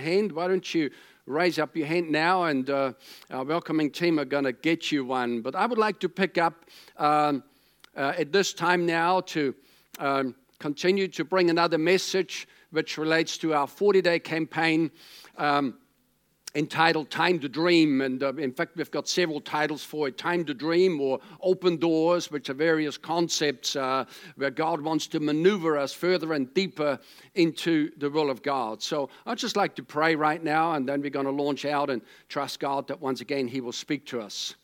hand. Why don't you raise up your hand now, and uh, our welcoming team are going to get you one. But I would like to pick up um, uh, at this time now to um, continue to bring another message which relates to our 40 day campaign. Um, entitled Time to Dream. And uh, in fact, we've got several titles for it Time to Dream or Open Doors, which are various concepts uh, where God wants to maneuver us further and deeper into the will of God. So I'd just like to pray right now, and then we're going to launch out and trust God that once again He will speak to us.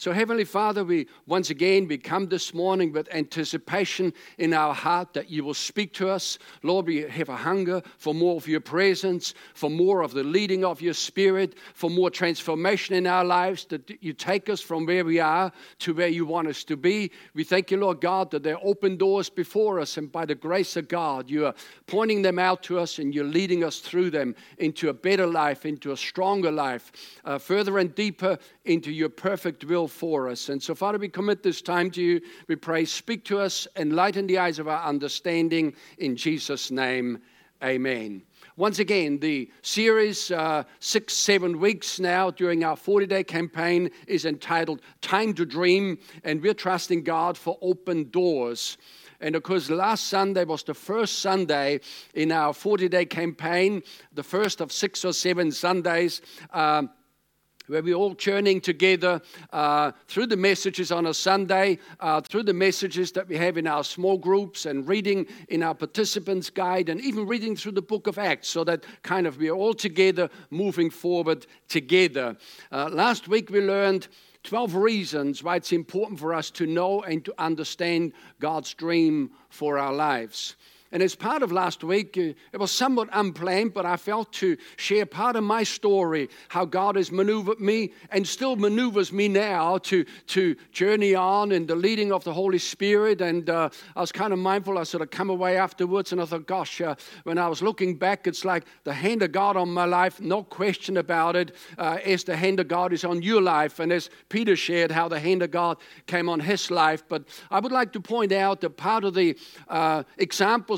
So, Heavenly Father, we once again we come this morning with anticipation in our heart that you will speak to us. Lord, we have a hunger for more of your presence, for more of the leading of your spirit, for more transformation in our lives, that you take us from where we are to where you want us to be. We thank you, Lord God, that there are open doors before us, and by the grace of God, you are pointing them out to us and you're leading us through them into a better life, into a stronger life, uh, further and deeper into your perfect will for us. And so, Father, we commit this time to you. We pray, speak to us, enlighten the eyes of our understanding. In Jesus' name, amen. Once again, the series, uh, six, seven weeks now during our 40 day campaign, is entitled Time to Dream, and we're trusting God for open doors. And of course, last Sunday was the first Sunday in our 40 day campaign, the first of six or seven Sundays. Uh, where we're all churning together uh, through the messages on a Sunday, uh, through the messages that we have in our small groups, and reading in our participants' guide, and even reading through the book of Acts, so that kind of we're all together moving forward together. Uh, last week we learned 12 reasons why it's important for us to know and to understand God's dream for our lives. And as part of last week, uh, it was somewhat unplanned, but I felt to share part of my story, how God has maneuvered me and still maneuvers me now to, to journey on in the leading of the Holy Spirit. And uh, I was kind of mindful, I sort of come away afterwards and I thought, gosh, uh, when I was looking back, it's like the hand of God on my life, no question about it, uh, as the hand of God is on your life. And as Peter shared, how the hand of God came on his life. But I would like to point out that part of the uh,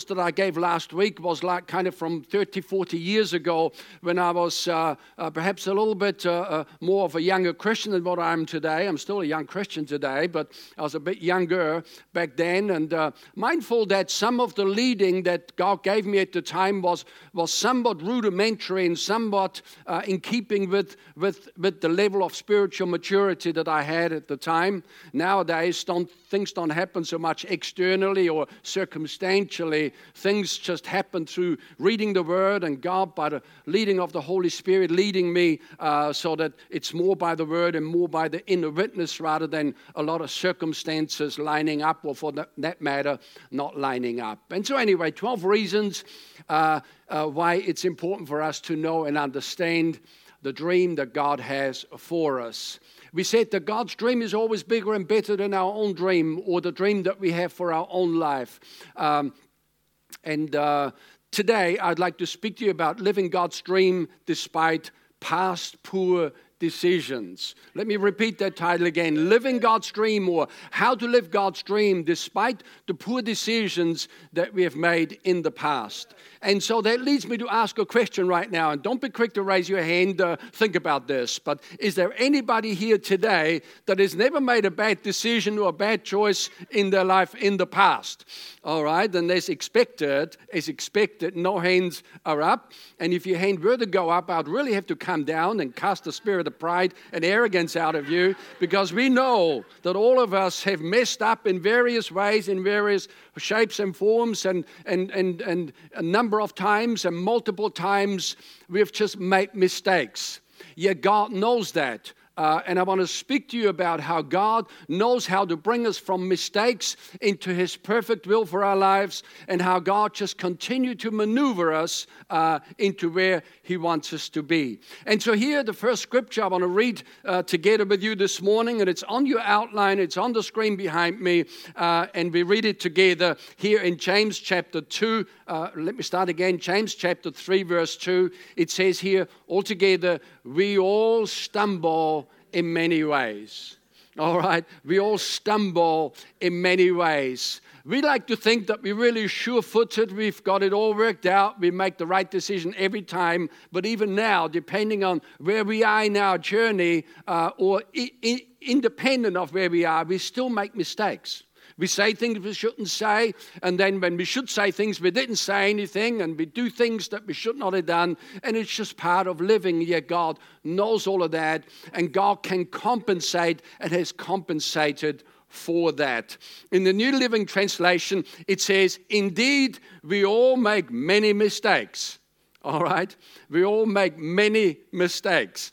that I gave last week was like kind of from 30, 40 years ago when I was uh, uh, perhaps a little bit uh, uh, more of a younger Christian than what I am today. I'm still a young Christian today, but I was a bit younger back then and uh, mindful that some of the leading that God gave me at the time was, was somewhat rudimentary and somewhat in keeping with, with, with the level of spiritual maturity that I had at the time. Nowadays, don't, things don't happen so much externally or circumstantially things just happen through reading the Word and God, by the leading of the Holy Spirit, leading me uh, so that it's more by the Word and more by the inner witness rather than a lot of circumstances lining up, or for that matter, not lining up. And so, anyway, 12 reasons uh, uh, why it's important for us to know and understand the dream that God has for us. We said that God's dream is always bigger and better than our own dream or the dream that we have for our own life. Um, and uh, today I'd like to speak to you about living God's dream despite past poor decisions. Let me repeat that title again Living God's Dream, or How to Live God's Dream Despite the Poor Decisions That We Have Made in the Past. And so that leads me to ask a question right now. And don't be quick to raise your hand, uh, think about this. But is there anybody here today that has never made a bad decision or a bad choice in their life in the past? All right, then as expected, as expected, no hands are up. And if your hand were to go up, I'd really have to come down and cast the spirit pride and arrogance out of you because we know that all of us have messed up in various ways, in various shapes and forms, and, and, and, and a number of times and multiple times we've just made mistakes. Yet God knows that. Uh, and I want to speak to you about how God knows how to bring us from mistakes into His perfect will for our lives, and how God just continue to maneuver us uh, into where He wants us to be. And so, here, the first scripture I want to read uh, together with you this morning, and it's on your outline, it's on the screen behind me, uh, and we read it together here in James chapter 2. Uh, let me start again. James chapter 3, verse 2. It says here, altogether, we all stumble in many ways. All right? We all stumble in many ways. We like to think that we're really sure footed, we've got it all worked out, we make the right decision every time. But even now, depending on where we are in our journey uh, or I- I- independent of where we are, we still make mistakes. We say things we shouldn't say, and then when we should say things, we didn't say anything, and we do things that we should not have done, and it's just part of living. Yet God knows all of that, and God can compensate and has compensated for that. In the New Living Translation, it says, Indeed, we all make many mistakes. All right? We all make many mistakes.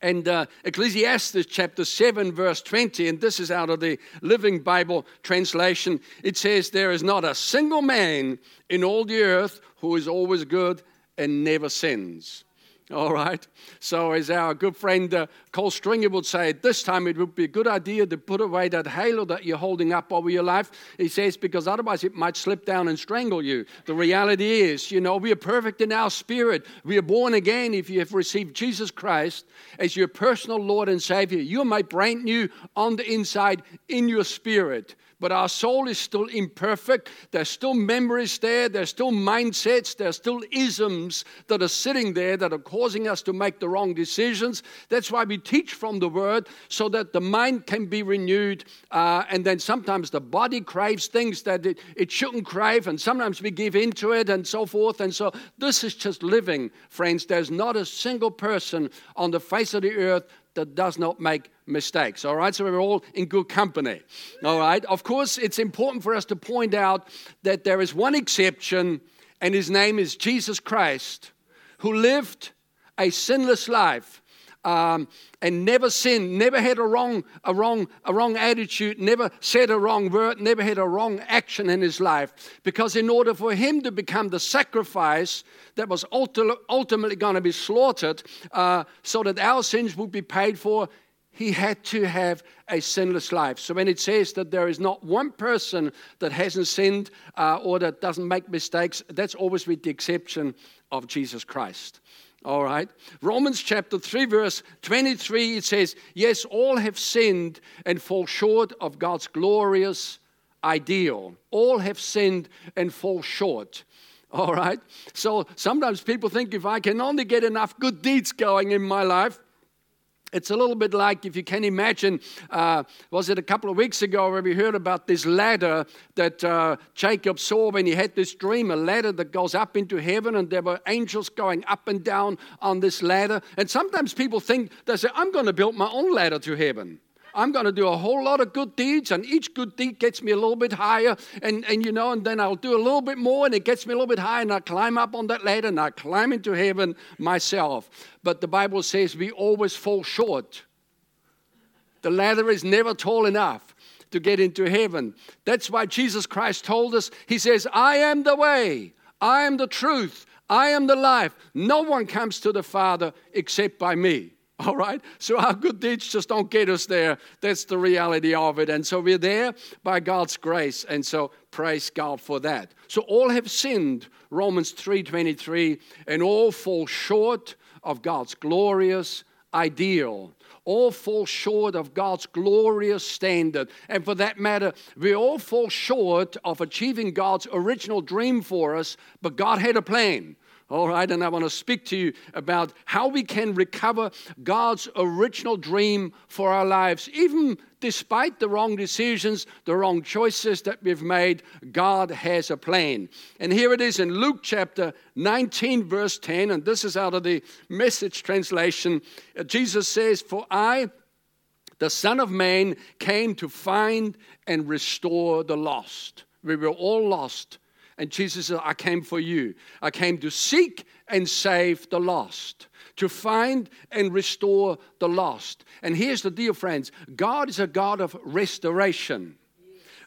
And uh, Ecclesiastes chapter 7, verse 20, and this is out of the Living Bible translation, it says, There is not a single man in all the earth who is always good and never sins. All right. So, as our good friend uh, Col Stringer would say, this time it would be a good idea to put away that halo that you're holding up over your life. He says, because otherwise it might slip down and strangle you. The reality is, you know, we are perfect in our spirit. We are born again if you have received Jesus Christ as your personal Lord and Savior. You're made brand new on the inside in your spirit but our soul is still imperfect. There's still memories there, there's still mindsets, there's still isms that are sitting there that are causing us to make the wrong decisions. That's why we teach from the Word so that the mind can be renewed. Uh, and then sometimes the body craves things that it, it shouldn't crave, and sometimes we give into it and so forth. And so this is just living, friends. There's not a single person on the face of the earth that does not make mistakes. All right, so we're all in good company. All right, of course, it's important for us to point out that there is one exception, and his name is Jesus Christ, who lived a sinless life um, and never sinned, never had a wrong, a, wrong, a wrong attitude, never said a wrong word, never had a wrong action in his life. Because in order for him to become the sacrifice that was ultimately going to be slaughtered uh, so that our sins would be paid for, he had to have a sinless life. So when it says that there is not one person that hasn't sinned uh, or that doesn't make mistakes, that's always with the exception of Jesus Christ. All right. Romans chapter 3, verse 23, it says, Yes, all have sinned and fall short of God's glorious ideal. All have sinned and fall short. All right. So sometimes people think if I can only get enough good deeds going in my life, it's a little bit like if you can imagine, uh, was it a couple of weeks ago where we heard about this ladder that uh, Jacob saw when he had this dream, a ladder that goes up into heaven, and there were angels going up and down on this ladder. And sometimes people think, they say, I'm going to build my own ladder to heaven. I'm going to do a whole lot of good deeds, and each good deed gets me a little bit higher, and, and you know, and then I'll do a little bit more, and it gets me a little bit higher, and I climb up on that ladder, and I climb into heaven myself. But the Bible says we always fall short. The ladder is never tall enough to get into heaven. That's why Jesus Christ told us, He says, I am the way, I am the truth, I am the life. No one comes to the Father except by me. All right? So our good deeds just don't get us there. That's the reality of it. And so we're there by God's grace. And so praise God for that. So all have sinned, Romans 3:23, and all fall short of God's glorious ideal. All fall short of God's glorious standard. And for that matter, we all fall short of achieving God's original dream for us, but God had a plan. All right, and I want to speak to you about how we can recover God's original dream for our lives. Even despite the wrong decisions, the wrong choices that we've made, God has a plan. And here it is in Luke chapter 19, verse 10, and this is out of the message translation. Uh, Jesus says, For I, the Son of Man, came to find and restore the lost. We were all lost and Jesus said, I came for you. I came to seek and save the lost, to find and restore the lost. And here's the deal, friends God is a God of restoration.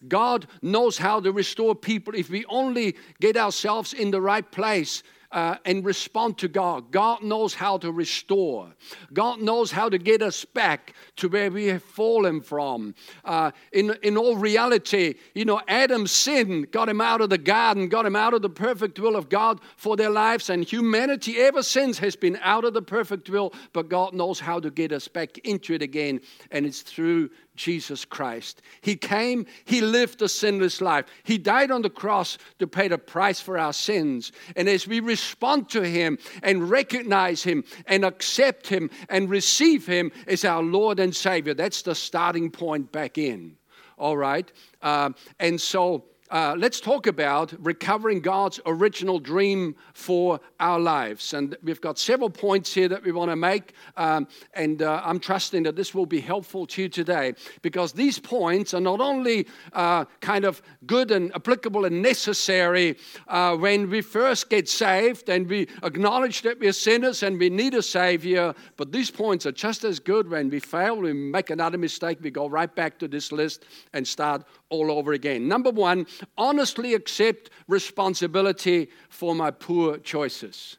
God knows how to restore people if we only get ourselves in the right place uh, and respond to God. God knows how to restore. God knows how to get us back to where we have fallen from. Uh, in, in all reality, you know, Adam's sin got him out of the garden, got him out of the perfect will of God for their lives, and humanity ever since has been out of the perfect will, but God knows how to get us back into it again, and it's through Jesus Christ. He came, He lived a sinless life. He died on the cross to pay the price for our sins. And as we respond to Him and recognize Him and accept Him and receive Him as our Lord and Savior, that's the starting point back in. All right? Uh, and so uh, let's talk about recovering God's original dream for our lives. And we've got several points here that we want to make. Um, and uh, I'm trusting that this will be helpful to you today because these points are not only uh, kind of good and applicable and necessary uh, when we first get saved and we acknowledge that we're sinners and we need a Savior, but these points are just as good when we fail, we make another mistake, we go right back to this list and start all over again. Number one, honestly accept responsibility for my poor choices.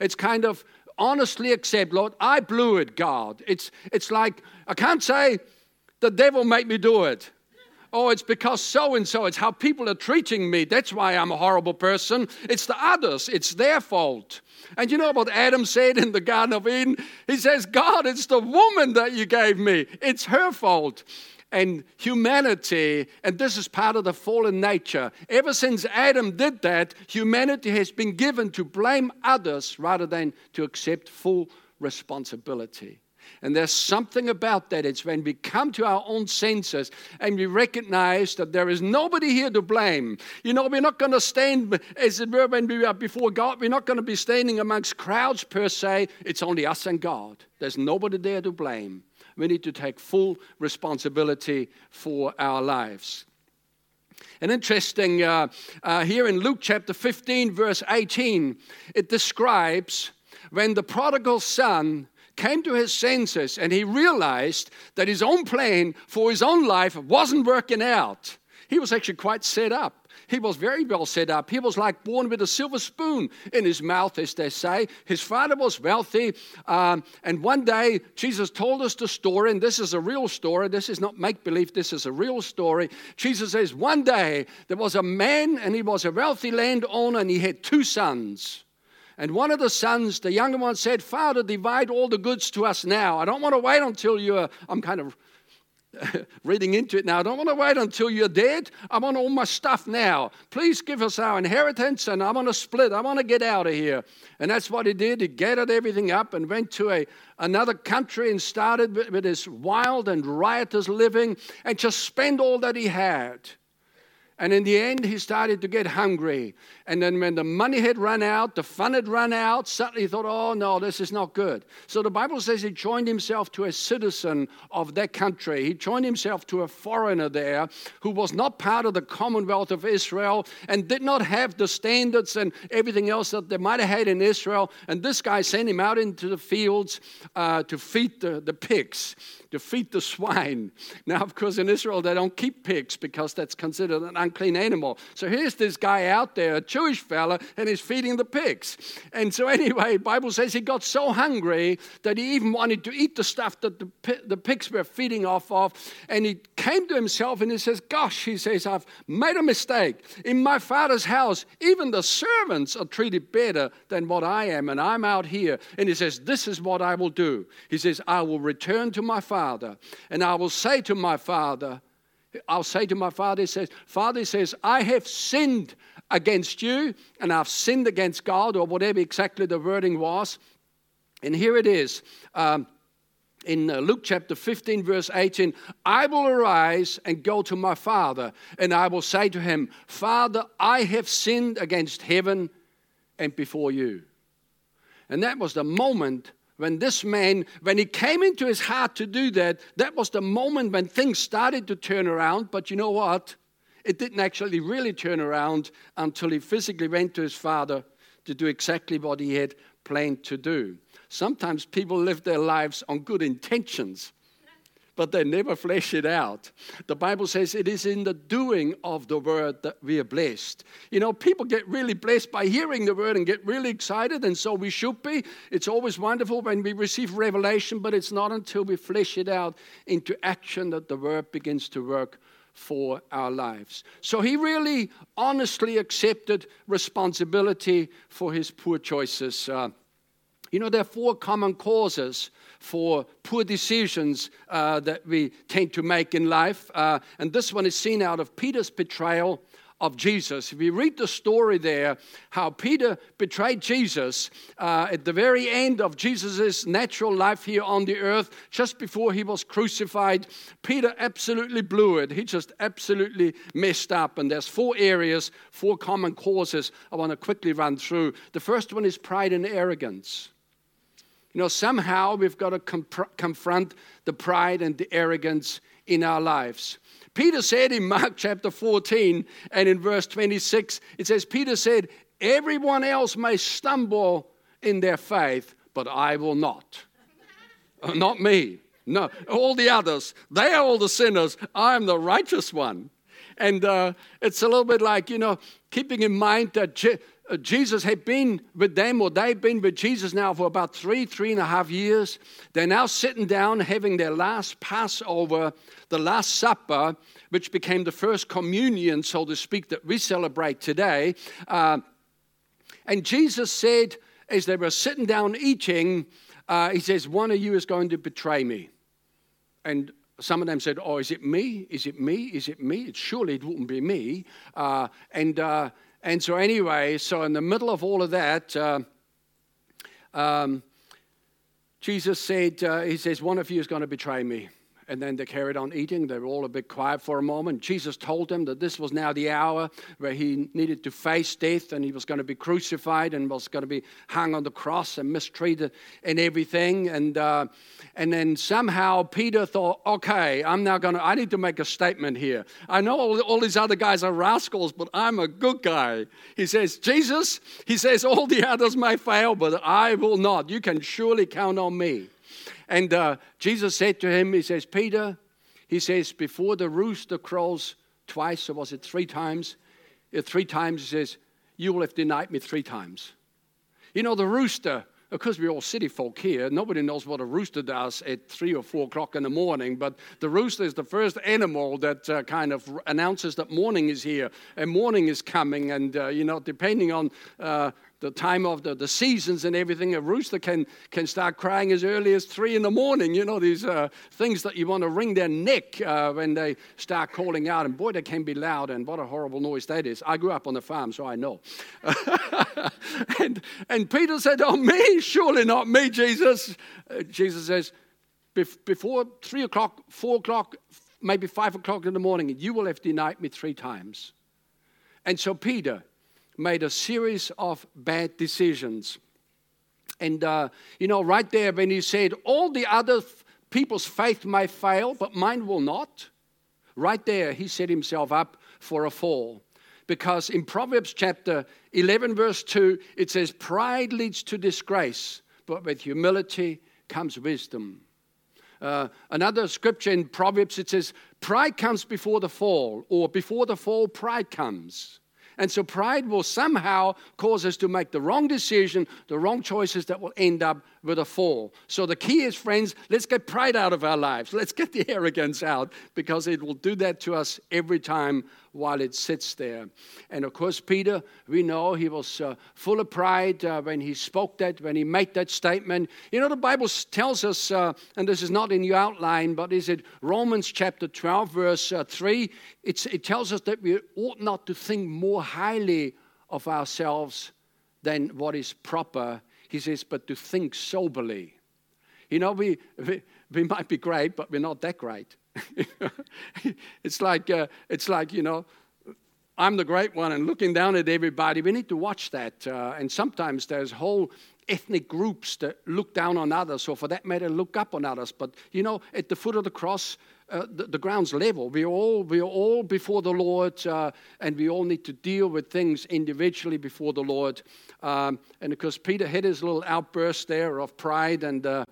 It's kind of honestly accept, Lord, I blew it, God. It's, it's like, I can't say, the devil made me do it. Oh, it's because so and so. It's how people are treating me. That's why I'm a horrible person. It's the others. It's their fault. And you know what Adam said in the Garden of Eden? He says, God, it's the woman that you gave me. It's her fault and humanity, and this is part of the fallen nature. Ever since Adam did that, humanity has been given to blame others rather than to accept full responsibility. And there's something about that. It's when we come to our own senses and we recognize that there is nobody here to blame. You know, we're not going to stand, as it were, when we are before God, we're not going to be standing amongst crowds per se. It's only us and God. There's nobody there to blame. We need to take full responsibility for our lives. And interesting, uh, uh, here in Luke chapter 15, verse 18, it describes when the prodigal son came to his senses and he realized that his own plan for his own life wasn't working out. He was actually quite set up. He was very well set up. He was like born with a silver spoon in his mouth, as they say. His father was wealthy. Um, and one day, Jesus told us the story, and this is a real story. This is not make believe, this is a real story. Jesus says, One day there was a man, and he was a wealthy landowner, and he had two sons. And one of the sons, the younger one, said, Father, divide all the goods to us now. I don't want to wait until you're, I'm kind of reading into it now. I don't want to wait until you're dead. I want all my stuff now. Please give us our inheritance and I want to split. I want to get out of here. And that's what he did. He gathered everything up and went to a, another country and started with, with his wild and riotous living and just spent all that he had. And in the end, he started to get hungry. And then, when the money had run out, the fun had run out, suddenly he thought, oh no, this is not good. So the Bible says he joined himself to a citizen of that country. He joined himself to a foreigner there who was not part of the commonwealth of Israel and did not have the standards and everything else that they might have had in Israel. And this guy sent him out into the fields uh, to feed the, the pigs to feed the swine. Now, of course, in Israel, they don't keep pigs because that's considered an unclean animal. So here's this guy out there, Jewish fella, and he's feeding the pigs. And so, anyway, Bible says he got so hungry that he even wanted to eat the stuff that the, the pigs were feeding off of. And he came to himself and he says, Gosh, he says, I've made a mistake. In my father's house, even the servants are treated better than what I am, and I'm out here. And he says, This is what I will do. He says, I will return to my father. And I will say to my Father, I'll say to my Father, he says, Father says, I have sinned against you and I've sinned against God, or whatever exactly the wording was. And here it is. Um, in uh, Luke chapter 15, verse 18, I will arise and go to my father, and I will say to him, Father, I have sinned against heaven and before you. And that was the moment when this man, when he came into his heart to do that, that was the moment when things started to turn around. But you know what? It didn't actually really turn around until he physically went to his father to do exactly what he had planned to do. Sometimes people live their lives on good intentions, but they never flesh it out. The Bible says it is in the doing of the word that we are blessed. You know, people get really blessed by hearing the word and get really excited, and so we should be. It's always wonderful when we receive revelation, but it's not until we flesh it out into action that the word begins to work for our lives. So he really honestly accepted responsibility for his poor choices. Uh, you know, there are four common causes for poor decisions uh, that we tend to make in life. Uh, and this one is seen out of Peter's betrayal of Jesus. If you read the story there, how Peter betrayed Jesus uh, at the very end of Jesus' natural life here on the earth, just before he was crucified, Peter absolutely blew it. He just absolutely messed up. And there's four areas, four common causes I want to quickly run through. The first one is pride and arrogance. You know, somehow we've got to comp- confront the pride and the arrogance in our lives. Peter said in Mark chapter 14 and in verse 26, it says, Peter said, Everyone else may stumble in their faith, but I will not. Uh, not me. No, all the others, they are all the sinners. I am the righteous one. And uh, it's a little bit like, you know, keeping in mind that Je- Jesus had been with them, or they've been with Jesus now for about three, three and a half years. They're now sitting down having their last Passover, the Last Supper, which became the first communion, so to speak, that we celebrate today. Uh, and Jesus said, as they were sitting down eating, uh, He says, One of you is going to betray me. And some of them said, Oh, is it me? Is it me? Is it me? It Surely it wouldn't be me. Uh, and uh, and so, anyway, so in the middle of all of that, uh, um, Jesus said, uh, He says, One of you is going to betray me. And then they carried on eating. They were all a bit quiet for a moment. Jesus told them that this was now the hour where he needed to face death and he was going to be crucified and was going to be hung on the cross and mistreated and everything. And, uh, and then somehow Peter thought, okay, I'm now going to, I need to make a statement here. I know all, all these other guys are rascals, but I'm a good guy. He says, Jesus, he says, all the others may fail, but I will not. You can surely count on me. And uh, Jesus said to him, He says, Peter, he says, before the rooster crows twice, or was it three times? Three times, he says, You will have denied me three times. You know, the rooster, of course, we're all city folk here. Nobody knows what a rooster does at three or four o'clock in the morning, but the rooster is the first animal that uh, kind of announces that morning is here and morning is coming. And, uh, you know, depending on uh, the time of the, the seasons and everything, a rooster can, can start crying as early as three in the morning. You know, these uh, things that you want to wring their neck uh, when they start calling out. And boy, they can be loud, and what a horrible noise that is. I grew up on the farm, so I know. and, and Peter said, Oh, me? Surely not me, Jesus. Uh, Jesus says, Before three o'clock, four o'clock, maybe five o'clock in the morning, you will have denied me three times. And so Peter, made a series of bad decisions. And, uh, you know, right there when he said, All the other f- people's faith may fail, but mine will not, right there he set himself up for a fall. Because in Proverbs chapter 11, verse 2, it says, Pride leads to disgrace, but with humility comes wisdom. Uh, another scripture in Proverbs, it says, Pride comes before the fall, or before the fall, pride comes. And so pride will somehow cause us to make the wrong decision, the wrong choices that will end up with a fall. So the key is, friends, let's get pride out of our lives. Let's get the arrogance out because it will do that to us every time while it sits there. And of course, Peter, we know he was uh, full of pride uh, when he spoke that, when he made that statement. You know, the Bible tells us, uh, and this is not in your outline, but is it Romans chapter 12, verse uh, 3? It's, it tells us that we ought not to think more highly of ourselves than what is proper. He says, but to think soberly. You know, we, we, we might be great, but we're not that great. it's like uh, it's like you know i'm the great one and looking down at everybody we need to watch that uh, and sometimes there's whole ethnic groups that look down on others or for that matter look up on others but you know at the foot of the cross uh, the, the, ground's level. We all we are all before the Lord, uh, and we all need to deal with things individually before the Lord. Um, and of course, Peter had his little outburst there of pride, and uh,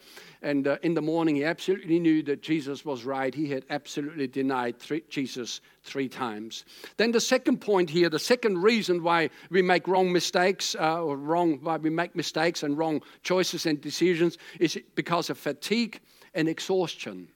and uh, in the morning he absolutely knew that Jesus was right. He had absolutely denied three, Jesus three times. Then the second point here, the second reason why we make wrong mistakes, uh, or wrong why we make mistakes and wrong choices and decisions, is because of fatigue and exhaustion.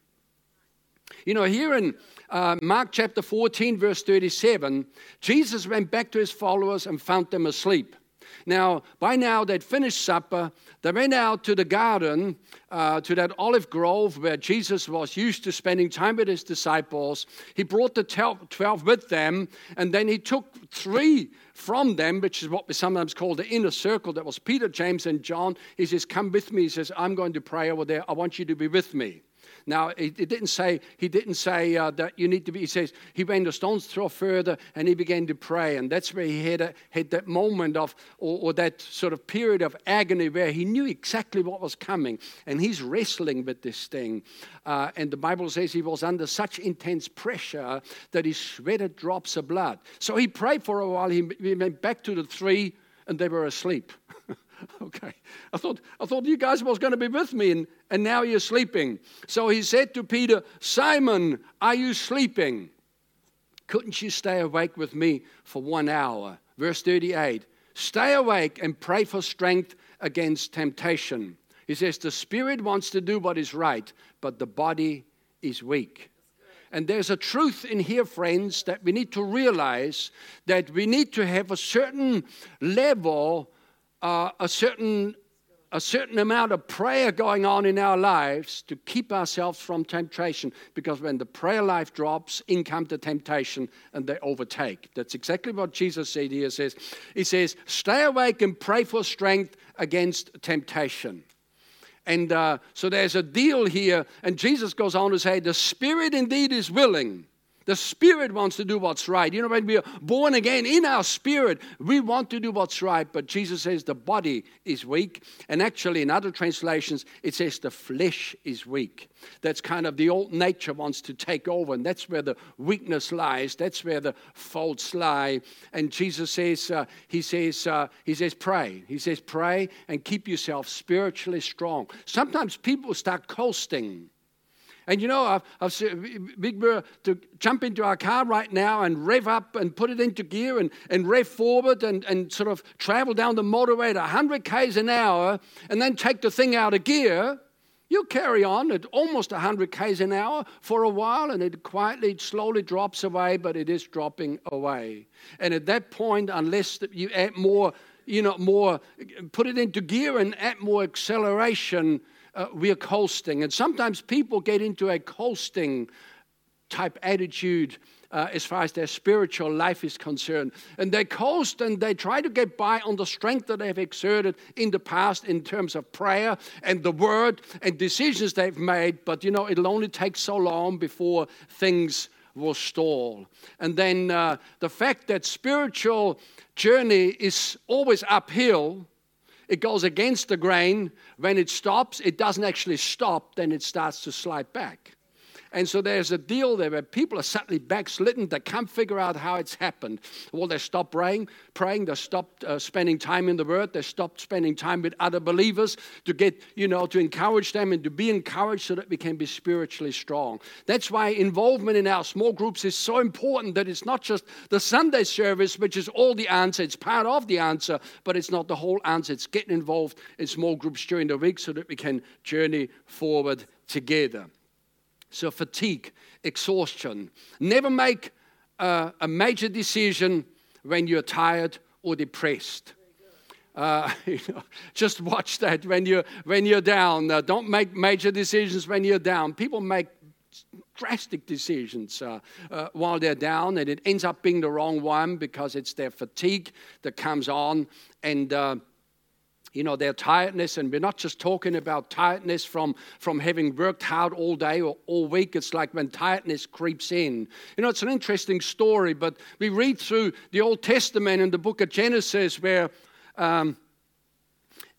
You know, here in uh, Mark chapter 14, verse 37, Jesus went back to his followers and found them asleep. Now, by now they'd finished supper. They went out to the garden, uh, to that olive grove where Jesus was used to spending time with his disciples. He brought the 12 with them, and then he took three from them, which is what we sometimes call the inner circle. That was Peter, James, and John. He says, Come with me. He says, I'm going to pray over there. I want you to be with me. Now, it, didn't say, he didn't say uh, that you need to be, he says, he went a stone's throw further and he began to pray. And that's where he had, a, had that moment of, or, or that sort of period of agony where he knew exactly what was coming. And he's wrestling with this thing. Uh, and the Bible says he was under such intense pressure that he sweated drops of blood. So he prayed for a while. He, he went back to the three and they were asleep. okay. I thought, I thought you guys was going to be with me, and, and now you're sleeping. So he said to Peter, Simon, are you sleeping? Couldn't you stay awake with me for one hour? Verse 38 Stay awake and pray for strength against temptation. He says, The spirit wants to do what is right, but the body is weak. And there's a truth in here, friends, that we need to realize that we need to have a certain level uh, a certain a certain amount of prayer going on in our lives to keep ourselves from temptation. Because when the prayer life drops in comes the temptation and they overtake. That's exactly what jesus said here. Says he says stay awake and pray for strength against temptation. And uh, so there's a deal here. And jesus goes on to say the spirit indeed is willing the spirit wants to do what's right. You know, when we are born again in our spirit, we want to do what's right. But Jesus says the body is weak. And actually, in other translations, it says the flesh is weak. That's kind of the old nature wants to take over. And that's where the weakness lies. That's where the faults lie. And Jesus says, uh, He says, uh, He says, pray. He says, pray and keep yourself spiritually strong. Sometimes people start coasting and you know, I've, I've Big Bear to jump into our car right now and rev up and put it into gear and, and rev forward and, and sort of travel down the motorway at 100 k's an hour and then take the thing out of gear. You carry on at almost 100 k's an hour for a while and it quietly, slowly drops away, but it is dropping away. And at that point, unless you add more, you know, more, put it into gear and add more acceleration, uh, we are coasting. And sometimes people get into a coasting type attitude uh, as far as their spiritual life is concerned. And they coast and they try to get by on the strength that they've exerted in the past in terms of prayer and the word and decisions they've made. But you know, it'll only take so long before things will stall. And then uh, the fact that spiritual journey is always uphill it goes against the grain. When it stops, it doesn't actually stop, then it starts to slide back. And so there's a deal there where people are suddenly backslidden. They can't figure out how it's happened. Well, they stop praying, praying. They stopped uh, spending time in the Word. They stopped spending time with other believers to get, you know, to encourage them and to be encouraged so that we can be spiritually strong. That's why involvement in our small groups is so important that it's not just the Sunday service, which is all the answer. It's part of the answer, but it's not the whole answer. It's getting involved in small groups during the week so that we can journey forward together. So, fatigue, exhaustion. Never make a major decision when you're tired or depressed. Uh, you know, just watch that when you're, when you're down. Uh, don't make major decisions when you're down. People make drastic decisions uh, uh, while they're down, and it ends up being the wrong one because it's their fatigue that comes on. And uh, you know, their tiredness. And we're not just talking about tiredness from, from having worked hard all day or all week. It's like when tiredness creeps in. You know, it's an interesting story, but we read through the Old Testament in the book of Genesis where um,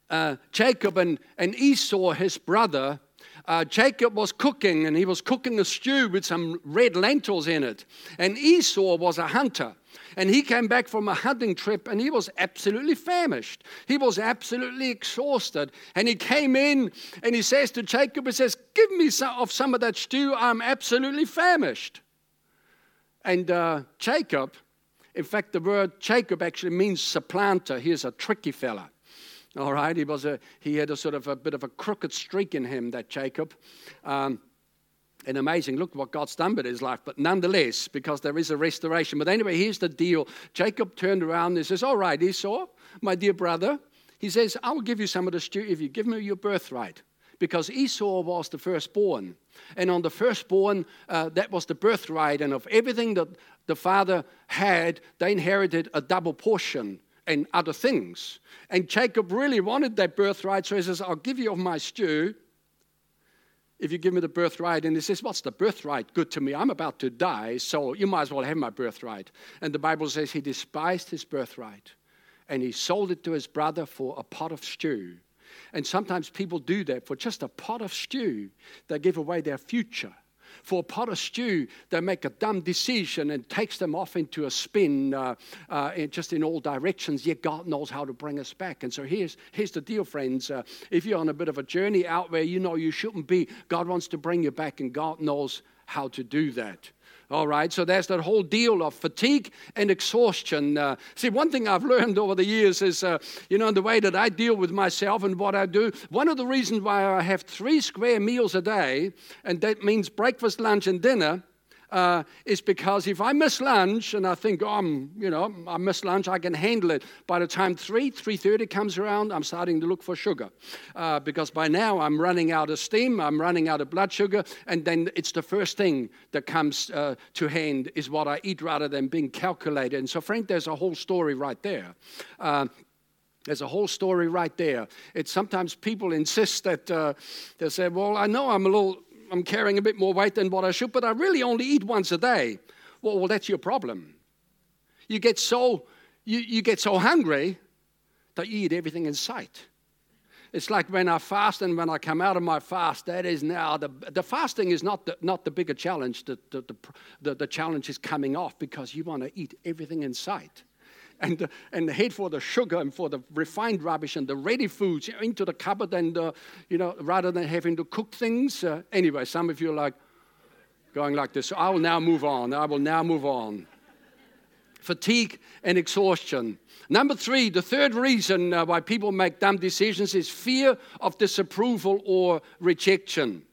uh, Jacob and, and Esau, his brother, uh, Jacob was cooking and he was cooking a stew with some red lentils in it. And Esau was a hunter. And he came back from a hunting trip and he was absolutely famished. He was absolutely exhausted. And he came in and he says to Jacob, he says, Give me some of some of that stew. I'm absolutely famished. And uh, Jacob, in fact, the word Jacob actually means supplanter. He's a tricky fella. All right, he was a he had a sort of a bit of a crooked streak in him, that Jacob. Um, and amazing. Look what God's done with his life. But nonetheless, because there is a restoration. But anyway, here's the deal. Jacob turned around and says, All right, Esau, my dear brother. He says, I will give you some of the stew if you give me your birthright. Because Esau was the firstborn. And on the firstborn, uh, that was the birthright. And of everything that the father had, they inherited a double portion and other things. And Jacob really wanted that birthright. So he says, I'll give you of my stew if you give me the birthright. And he says, What's the birthright good to me? I'm about to die, so you might as well have my birthright. And the Bible says he despised his birthright and he sold it to his brother for a pot of stew. And sometimes people do that for just a pot of stew, they give away their future for a pot of stew, they make a dumb decision and takes them off into a spin uh, uh, just in all directions. Yet God knows how to bring us back. And so here's, here's the deal, friends. Uh, if you're on a bit of a journey out where you know you shouldn't be, God wants to bring you back, and God knows how to do that. All right, so there's that whole deal of fatigue and exhaustion. Uh, see, one thing I've learned over the years is, uh, you know, the way that I deal with myself and what I do. One of the reasons why I have three square meals a day, and that means breakfast, lunch, and dinner, uh, is because if I miss lunch and I think, oh, I'm, you know, I miss lunch, I can handle it. By the time 3, 3.30 comes around, I'm starting to look for sugar. Uh, because by now I'm running out of steam, I'm running out of blood sugar, and then it's the first thing that comes uh, to hand is what I eat rather than being calculated. And so, Frank, there's a whole story right there. Uh, there's a whole story right there. It's sometimes people insist that uh, they say, "Well, I know I'm a little I'm carrying a bit more weight than what I should, but I really only eat once a day. Well, well that's your problem. You get so you, you get so hungry that you eat everything in sight. It's like when I fast and when I come out of my fast, that is now the, the fasting is not the, not the bigger challenge. The, the, the, the challenge is coming off because you want to eat everything in sight and, and head for the sugar and for the refined rubbish and the ready foods into the cupboard and, uh, you know, rather than having to cook things. Uh, anyway, some of you are like going like this. So I will now move on. I will now move on. Fatigue and exhaustion. Number three, the third reason uh, why people make dumb decisions is fear of disapproval or rejection.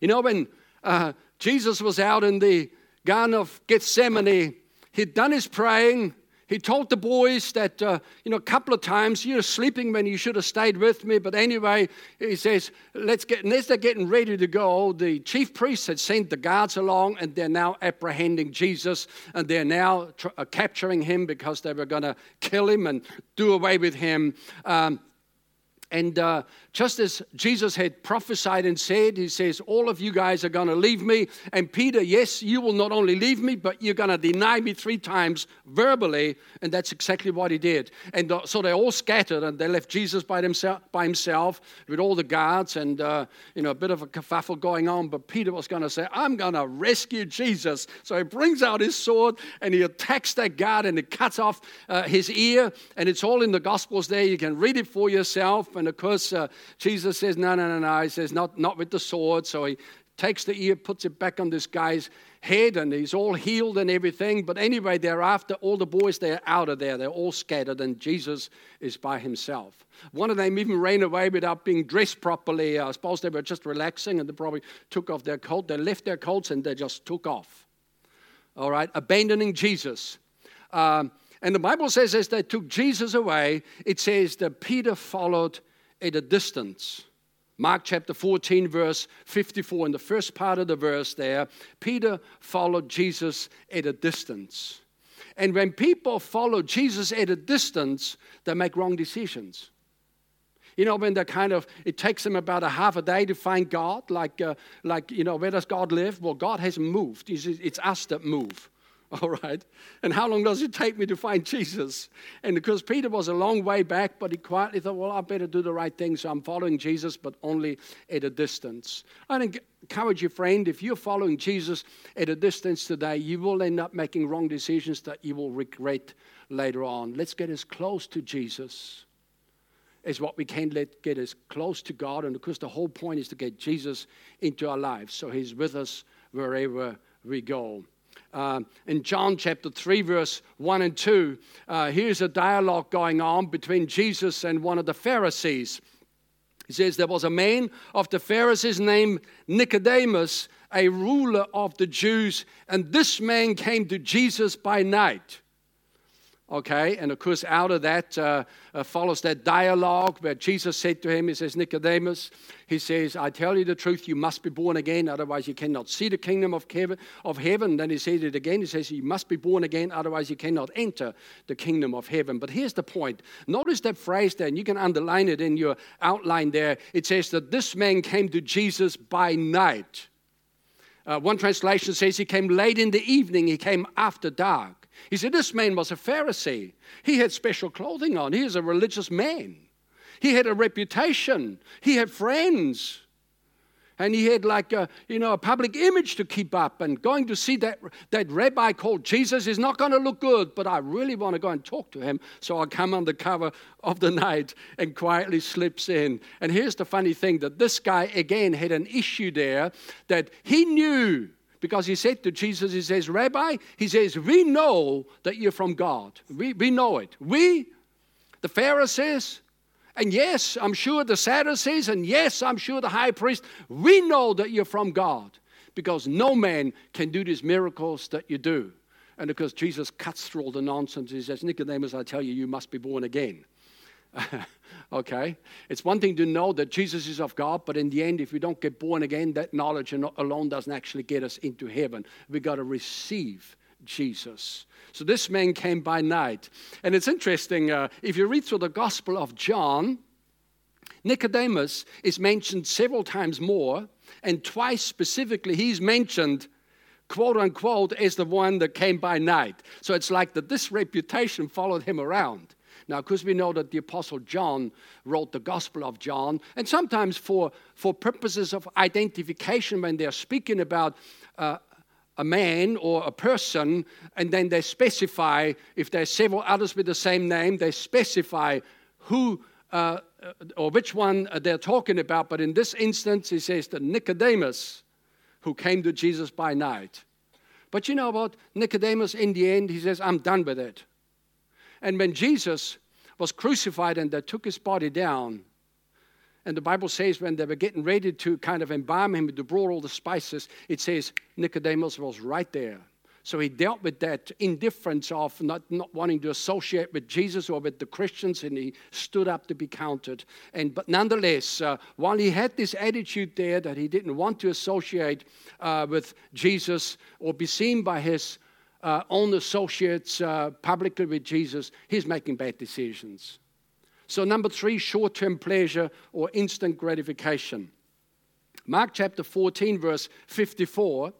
You know, when uh, Jesus was out in the Garden of Gethsemane, he'd done his praying, he told the boys that, uh, you know, a couple of times, you're sleeping when you should have stayed with me. But anyway, he says, let's get, and as they're getting ready to go, the chief priests had sent the guards along and they're now apprehending Jesus and they're now tr- uh, capturing him because they were going to kill him and do away with him. Um, and uh, just as Jesus had prophesied and said, He says, All of you guys are going to leave me. And Peter, yes, you will not only leave me, but you're going to deny me three times verbally. And that's exactly what he did. And uh, so they all scattered and they left Jesus by himself, by himself with all the guards and, uh, you know, a bit of a kerfuffle going on. But Peter was going to say, I'm going to rescue Jesus. So he brings out his sword and he attacks that guard and he cuts off uh, his ear. And it's all in the Gospels there. You can read it for yourself. And of course, uh, Jesus says, No, no, no, no. He says, Not, not with the sword. So he takes the ear, puts it back on this guy's head, and he's all healed and everything. But anyway, thereafter, all the boys, they're out of there. They're all scattered, and Jesus is by himself. One of them even ran away without being dressed properly. I suppose they were just relaxing, and they probably took off their coat. They left their coats, and they just took off. All right, abandoning Jesus. Um, and the Bible says as they took Jesus away, it says that Peter followed at a distance. Mark chapter 14, verse 54, in the first part of the verse there, Peter followed Jesus at a distance. And when people follow Jesus at a distance, they make wrong decisions. You know, when they kind of, it takes them about a half a day to find God, like, uh, like you know, where does God live? Well, God hasn't moved. It's, it's us that move. All right. And how long does it take me to find Jesus? And because Peter was a long way back, but he quietly thought, well, I better do the right thing. So I'm following Jesus, but only at a distance. I encourage you, friend, if you're following Jesus at a distance today, you will end up making wrong decisions that you will regret later on. Let's get as close to Jesus as what we can let get as close to God. And of course, the whole point is to get Jesus into our lives so he's with us wherever we go. Uh, in John chapter 3, verse 1 and 2, uh, here's a dialogue going on between Jesus and one of the Pharisees. He says, There was a man of the Pharisees named Nicodemus, a ruler of the Jews, and this man came to Jesus by night Okay, and of course, out of that uh, uh, follows that dialogue where Jesus said to him, He says, Nicodemus, He says, I tell you the truth, you must be born again, otherwise you cannot see the kingdom of heaven. Of heaven. Then He said it again, He says, You must be born again, otherwise you cannot enter the kingdom of heaven. But here's the point notice that phrase there, and you can underline it in your outline there. It says that this man came to Jesus by night. Uh, one translation says he came late in the evening, he came after dark. He said, This man was a Pharisee. He had special clothing on. He is a religious man. He had a reputation. He had friends. And he had like a, you know, a public image to keep up. And going to see that, that rabbi called Jesus is not going to look good, but I really want to go and talk to him. So I come under cover of the night and quietly slips in. And here's the funny thing that this guy, again, had an issue there that he knew because he said to Jesus, He says, Rabbi, He says, we know that you're from God. We, we know it. We, the Pharisees, and yes, I'm sure the Sadducees, and yes, I'm sure the high priest, we know that you're from God because no man can do these miracles that you do. And because Jesus cuts through all the nonsense, he says, Nicodemus, I tell you, you must be born again. okay? It's one thing to know that Jesus is of God, but in the end, if we don't get born again, that knowledge alone doesn't actually get us into heaven. We got to receive Jesus. So this man came by night. And it's interesting, uh, if you read through the Gospel of John, Nicodemus is mentioned several times more, and twice specifically, he's mentioned quote unquote as the one that came by night. So it's like that this reputation followed him around. Now, because we know that the Apostle John wrote the Gospel of John, and sometimes for, for purposes of identification, when they're speaking about uh, a man or a person, and then they specify, if there are several others with the same name, they specify who uh, or which one they're talking about. But in this instance, he says that Nicodemus, who came to Jesus by night. But you know what? Nicodemus, in the end, he says, I'm done with it. And when Jesus was crucified and they took his body down, and the Bible says when they were getting ready to kind of embalm him to brought all the spices, it says Nicodemus was right there. So he dealt with that indifference of not, not wanting to associate with Jesus or with the Christians, and he stood up to be counted. And but nonetheless, uh, while he had this attitude there that he didn't want to associate uh, with Jesus or be seen by his uh, own associates uh, publicly with Jesus, he's making bad decisions. So, number three, short term pleasure or instant gratification. Mark chapter 14, verse 54,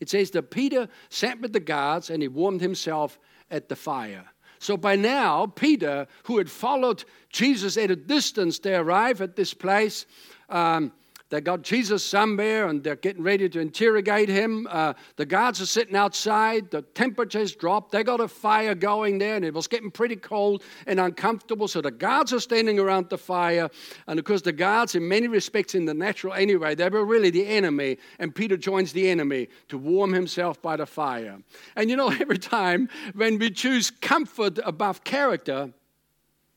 it says that Peter sat with the guards and he warmed himself at the fire. So by now, Peter, who had followed Jesus at a distance, they arrive at this place. Um, they got Jesus somewhere and they're getting ready to interrogate him. Uh, the guards are sitting outside. The temperature's dropped. They got a fire going there and it was getting pretty cold and uncomfortable. So the guards are standing around the fire. And of course, the guards, in many respects, in the natural anyway, they were really the enemy. And Peter joins the enemy to warm himself by the fire. And you know, every time when we choose comfort above character,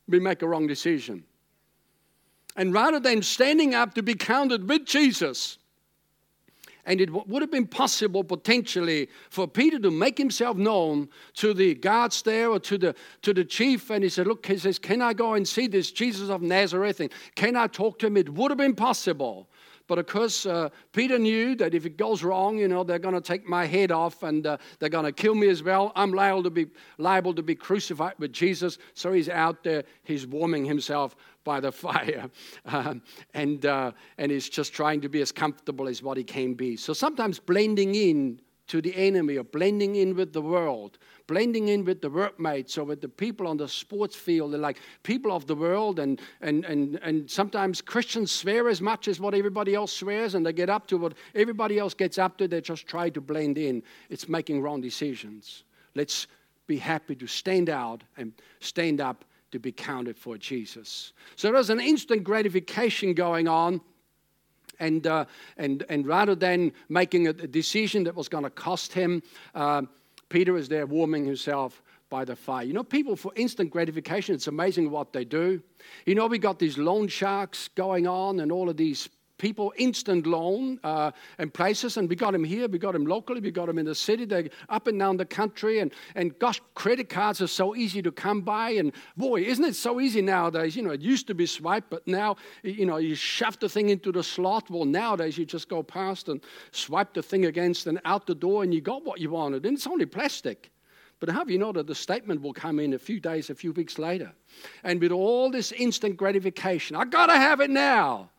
we make a wrong decision. And rather than standing up to be counted with Jesus, and it would have been possible potentially for Peter to make himself known to the guards there or to the, to the chief. And he said, Look, he says, Can I go and see this Jesus of Nazareth? And can I talk to him? It would have been possible. But of course, uh, Peter knew that if it goes wrong, you know, they're going to take my head off and uh, they're going to kill me as well. I'm liable to be liable to be crucified with Jesus. So he's out there. He's warming himself by the fire, um, and uh, and he's just trying to be as comfortable as what he can be. So sometimes blending in to the enemy or blending in with the world, blending in with the workmates or with the people on the sports field. They're like people of the world, and, and, and, and sometimes Christians swear as much as what everybody else swears, and they get up to what everybody else gets up to. They just try to blend in. It's making wrong decisions. Let's be happy to stand out and stand up to be counted for Jesus. So there's an instant gratification going on. And, uh, and, and rather than making a decision that was going to cost him, uh, Peter is there warming himself by the fire. You know, people for instant gratification, it's amazing what they do. You know, we got these loan sharks going on and all of these people instant loan uh, and places, and we got them here, we got them locally, we got them in the city, they're up and down the country, and, and gosh, credit cards are so easy to come by, and boy, isn't it so easy nowadays? You know, it used to be swipe, but now, you know, you shove the thing into the slot. Well, nowadays you just go past and swipe the thing against and out the door, and you got what you wanted, and it's only plastic. But do you know that the statement will come in a few days, a few weeks later? And with all this instant gratification, I gotta have it now.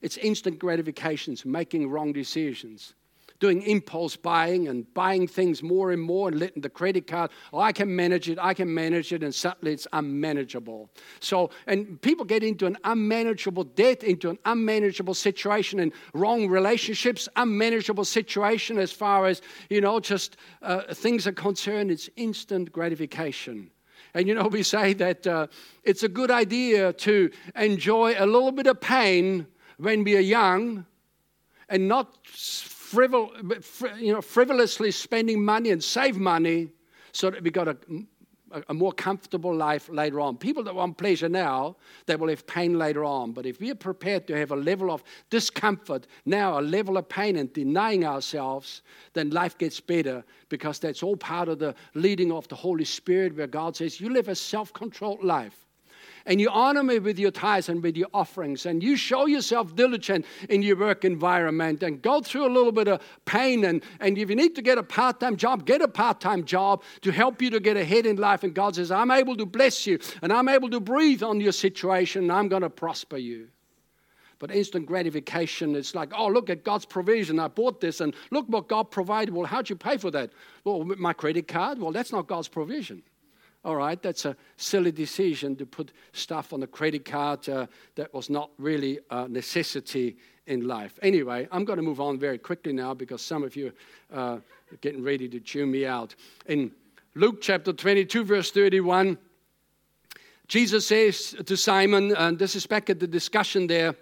It's instant gratifications, making wrong decisions, doing impulse buying and buying things more and more and letting the credit card, oh, I can manage it, I can manage it, and suddenly it's unmanageable. So, and people get into an unmanageable debt, into an unmanageable situation and wrong relationships, unmanageable situation as far as, you know, just uh, things are concerned. It's instant gratification. And you know, we say that uh, it's a good idea to enjoy a little bit of pain when we are young and not frivol, you know, frivolously spending money and save money so that we got a, a more comfortable life later on. People that want pleasure now, they will have pain later on. But if we are prepared to have a level of discomfort now, a level of pain and denying ourselves, then life gets better because that's all part of the leading of the Holy Spirit, where God says, You live a self controlled life and you honor me with your tithes and with your offerings, and you show yourself diligent in your work environment and go through a little bit of pain. And, and if you need to get a part time job, get a part time job to help you to get ahead in life. And God says, I'm able to bless you and I'm able to breathe on your situation and I'm going to prosper you. But instant gratification, it's like, oh, look at God's provision. I bought this and look what God provided. Well, how'd you pay for that? Well, my credit card? Well, that's not God's provision. All right, that's a silly decision to put stuff on a credit card uh, that was not really a necessity in life. Anyway, I'm going to move on very quickly now because some of you uh, are getting ready to tune me out. In Luke chapter 22, verse 31, Jesus says to Simon, and this is back at the discussion there,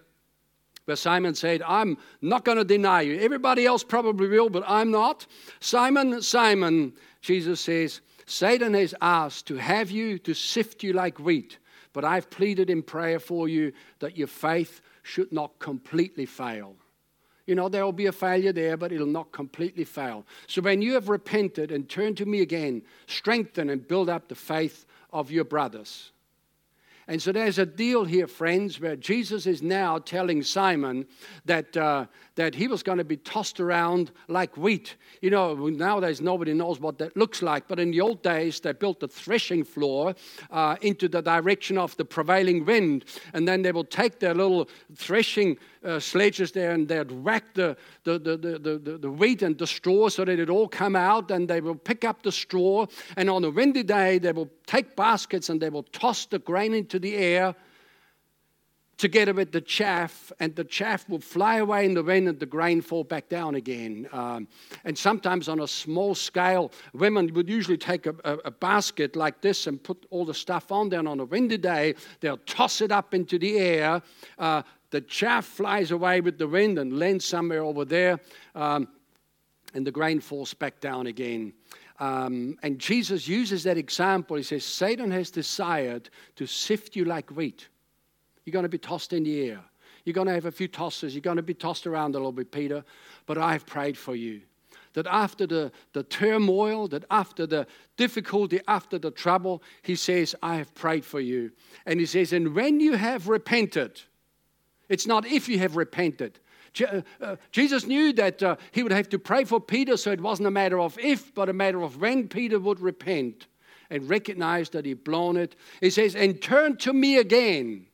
where Simon said, I'm not going to deny you. Everybody else probably will, but I'm not. Simon, Simon, Jesus says, Satan has asked to have you, to sift you like wheat, but I've pleaded in prayer for you that your faith should not completely fail. You know, there will be a failure there, but it'll not completely fail. So when you have repented and turned to me again, strengthen and build up the faith of your brothers. And so there's a deal here, friends, where Jesus is now telling Simon that, uh, that he was going to be tossed around like wheat. You know, nowadays nobody knows what that looks like, but in the old days they built a threshing floor uh, into the direction of the prevailing wind, and then they will take their little threshing uh, sledges there and they'd whack the, the, the, the, the, the wheat and the straw so that it all come out, and they will pick up the straw, and on a windy day they will take baskets and they will toss the grain into the air together with the chaff, and the chaff will fly away in the wind and the grain fall back down again. Um, and sometimes on a small scale, women would usually take a, a, a, basket like this and put all the stuff on there, and on a windy day, they'll toss it up into the air. Uh, the chaff flies away with the wind and lands somewhere over there, um, and the grain falls back down again. Um, and Jesus uses that example. He says, Satan has desired to sift you like wheat. You're going to be tossed in the air. You're going to have a few tosses. You're going to be tossed around a little bit, Peter. But I've prayed for you. That after the, the turmoil, that after the difficulty, after the trouble, he says, I have prayed for you. And he says, and when you have repented, it's not if you have repented. Uh, uh, Jesus knew that uh, he would have to pray for Peter, so it wasn't a matter of if, but a matter of when Peter would repent and recognize that he'd blown it. He says, and turn to me again.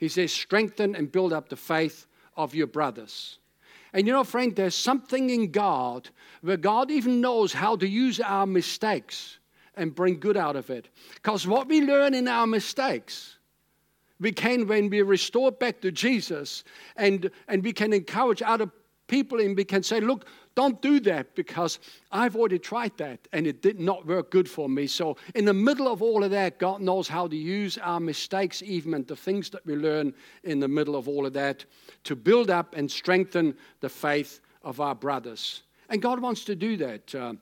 He says, strengthen and build up the faith of your brothers. And you know, friend, there's something in God where God even knows how to use our mistakes and bring good out of it. Because what we learn in our mistakes, we can, when we restore back to Jesus, and, and we can encourage other people and we can say, look, don't do that because I've already tried that and it did not work good for me. So, in the middle of all of that, God knows how to use our mistakes, even and the things that we learn in the middle of all of that, to build up and strengthen the faith of our brothers. And God wants to do that. Uh,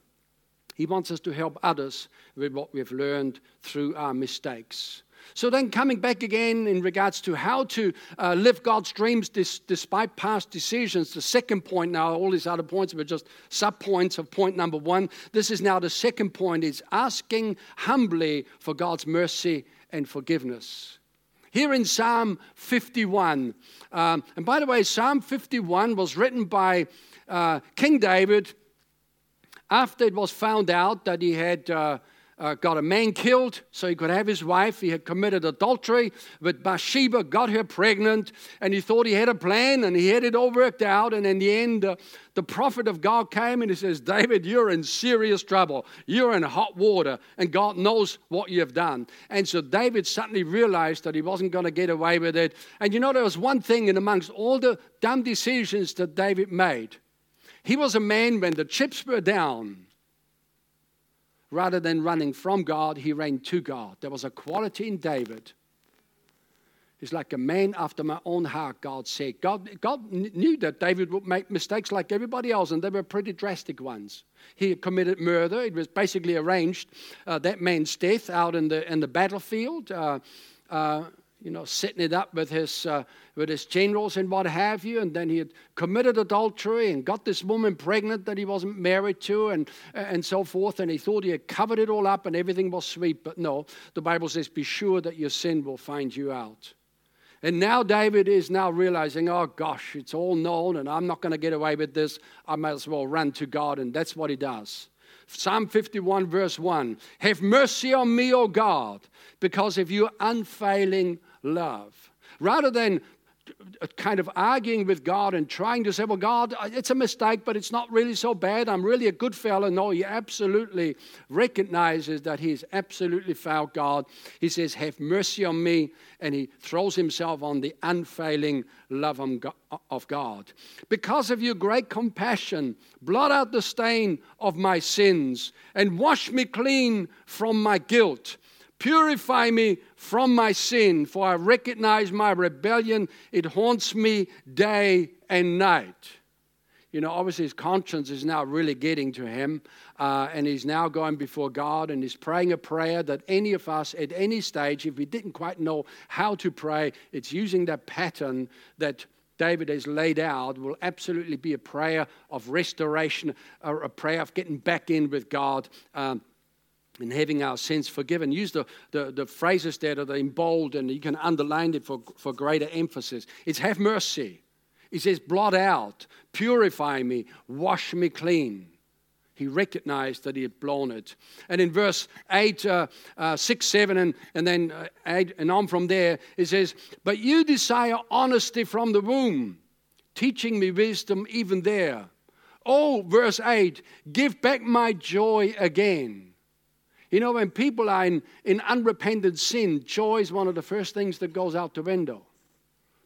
he wants us to help others with what we've learned through our mistakes. So then, coming back again in regards to how to uh, live God's dreams dis- despite past decisions, the second point now, all these other points were just sub points of point number one. This is now the second point is asking humbly for God's mercy and forgiveness. Here in Psalm 51, um, and by the way, Psalm 51 was written by uh, King David after it was found out that he had. Uh, uh, got a man killed so he could have his wife. He had committed adultery with Bathsheba, got her pregnant, and he thought he had a plan and he had it all worked out. And in the end, uh, the prophet of God came and he says, David, you're in serious trouble. You're in hot water, and God knows what you have done. And so David suddenly realized that he wasn't going to get away with it. And you know, there was one thing in amongst all the dumb decisions that David made. He was a man when the chips were down Rather than running from God, he ran to God. There was a quality in David. He's like a man after my own heart, God said. God, God knew that David would make mistakes like everybody else, and they were pretty drastic ones. He committed murder. It was basically arranged uh, that man's death out in the, in the battlefield. Uh, uh, you know, setting it up with his, uh, with his generals and what have you. And then he had committed adultery and got this woman pregnant that he wasn't married to and, and so forth. And he thought he had covered it all up and everything was sweet. But no, the Bible says, be sure that your sin will find you out. And now David is now realizing, oh gosh, it's all known and I'm not going to get away with this. I might as well run to God. And that's what he does. Psalm 51, verse 1 Have mercy on me, O God, because of your unfailing love. Rather than kind of arguing with God and trying to say, well, God, it's a mistake, but it's not really so bad. I'm really a good fellow. No, he absolutely recognizes that he's absolutely fouled God. He says, have mercy on me. And he throws himself on the unfailing love of God. Because of your great compassion, blot out the stain of my sins and wash me clean from my guilt. Purify me from my sin, for I recognize my rebellion. It haunts me day and night. You know, obviously his conscience is now really getting to him, uh, and he's now going before God and he's praying a prayer that any of us at any stage, if we didn't quite know how to pray, it's using that pattern that David has laid out will absolutely be a prayer of restoration, or a prayer of getting back in with God. Um, and having our sins forgiven. Use the, the, the, phrases that are in bold and you can underline it for, for greater emphasis. It's have mercy. He says, blot out, purify me, wash me clean. He recognized that he had blown it. And in verse 8, uh, uh, 6, 7, and, and then uh, 8, and on from there, it says, But you desire honesty from the womb, teaching me wisdom even there. Oh, verse 8, give back my joy again you know, when people are in, in unrepentant sin, joy is one of the first things that goes out the window.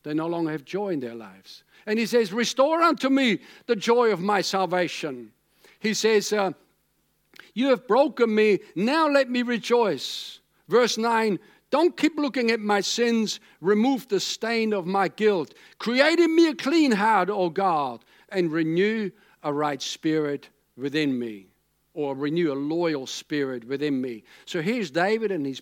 They no longer have joy in their lives. And he says, Restore unto me the joy of my salvation. He says, uh, You have broken me, now let me rejoice. Verse 9, don't keep looking at my sins. Remove the stain of my guilt. Create in me a clean heart, O God, and renew a right spirit within me or renew a loyal spirit within me. So here's David, and he's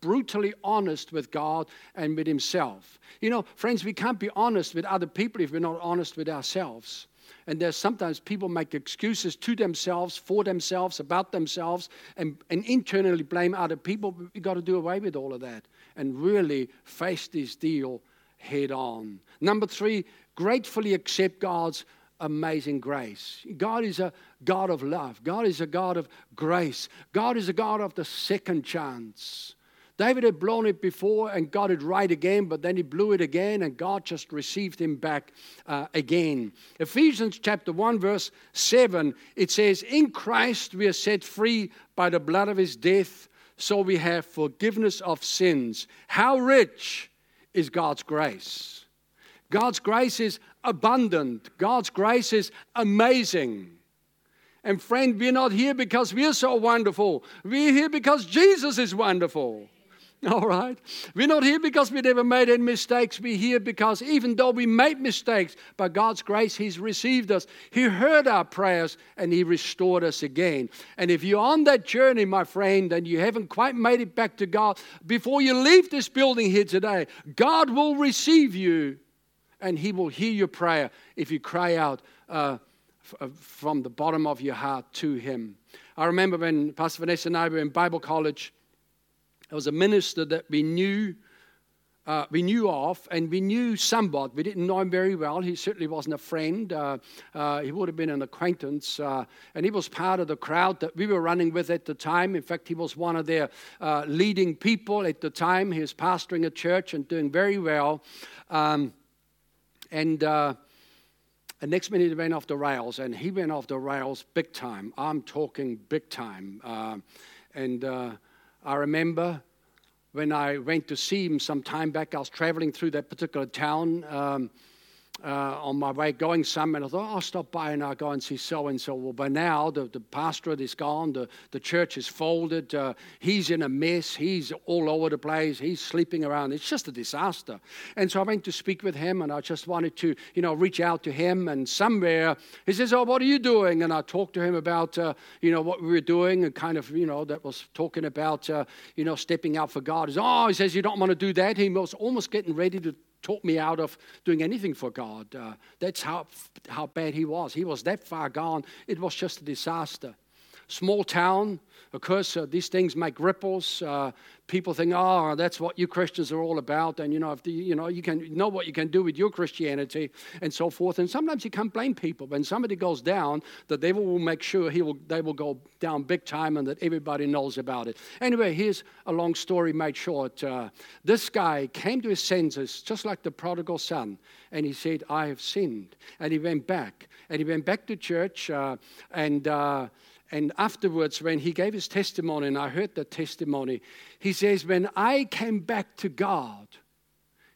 brutally honest with God and with himself. You know, friends, we can't be honest with other people if we're not honest with ourselves. And there's sometimes people make excuses to themselves, for themselves, about themselves, and, and internally blame other people. We've got to do away with all of that and really face this deal head on. Number three, gratefully accept God's amazing grace. God is a God of love. God is a God of grace. God is a God of the second chance. David had blown it before and got it right again, but then he blew it again and God just received him back uh, again. Ephesians chapter 1, verse 7, it says, In Christ we are set free by the blood of his death, so we have forgiveness of sins. How rich is God's grace? God's grace is abundant, God's grace is amazing. And friend, we're not here because we're so wonderful. We're here because Jesus is wonderful. All right? We're not here because we never made any mistakes. We're here because even though we made mistakes, by God's grace, He's received us. He heard our prayers and He restored us again. And if you're on that journey, my friend, and you haven't quite made it back to God, before you leave this building here today, God will receive you and He will hear your prayer if you cry out uh, f- uh, from the bottom of your heart to Him. I remember when Pastor Vanessa and I were in Bible college there was a minister that we knew, uh, we knew of, and we knew somewhat. We didn't know him very well. He certainly wasn't a friend. Uh, uh, he would have been an acquaintance, uh, and he was part of the crowd that we were running with at the time. In fact, he was one of their uh, leading people at the time. He was pastoring a church and doing very well. Um, and uh, next minute he went off the rails, and he went off the rails big time. I'm talking big time. Uh, and uh, I remember when I went to see him some time back, I was traveling through that particular town. Um, uh, on my way going somewhere, and I thought, I'll stop by and I'll go and see so and so. Well, by now, the, the pastorate is gone, the, the church is folded, uh, he's in a mess, he's all over the place, he's sleeping around. It's just a disaster. And so I went to speak with him, and I just wanted to, you know, reach out to him. And somewhere he says, Oh, what are you doing? And I talked to him about, uh, you know, what we were doing, and kind of, you know, that was talking about, uh, you know, stepping out for God. He says, Oh, he says, You don't want to do that. He was almost getting ready to talk me out of doing anything for God. Uh, that's how, how bad he was. He was that far gone. It was just a disaster. Small town, of course, uh, these things make ripples. Uh, people think, oh, that's what you Christians are all about. And, you know, if the, you know, you can know what you can do with your Christianity and so forth. And sometimes you can't blame people. When somebody goes down, the devil will make sure he will, they will go down big time and that everybody knows about it. Anyway, here's a long story made short. Uh, this guy came to his senses, just like the prodigal son, and he said, I have sinned. And he went back. And he went back to church uh, and uh, and afterwards, when he gave his testimony, and I heard the testimony, he says, When I came back to God,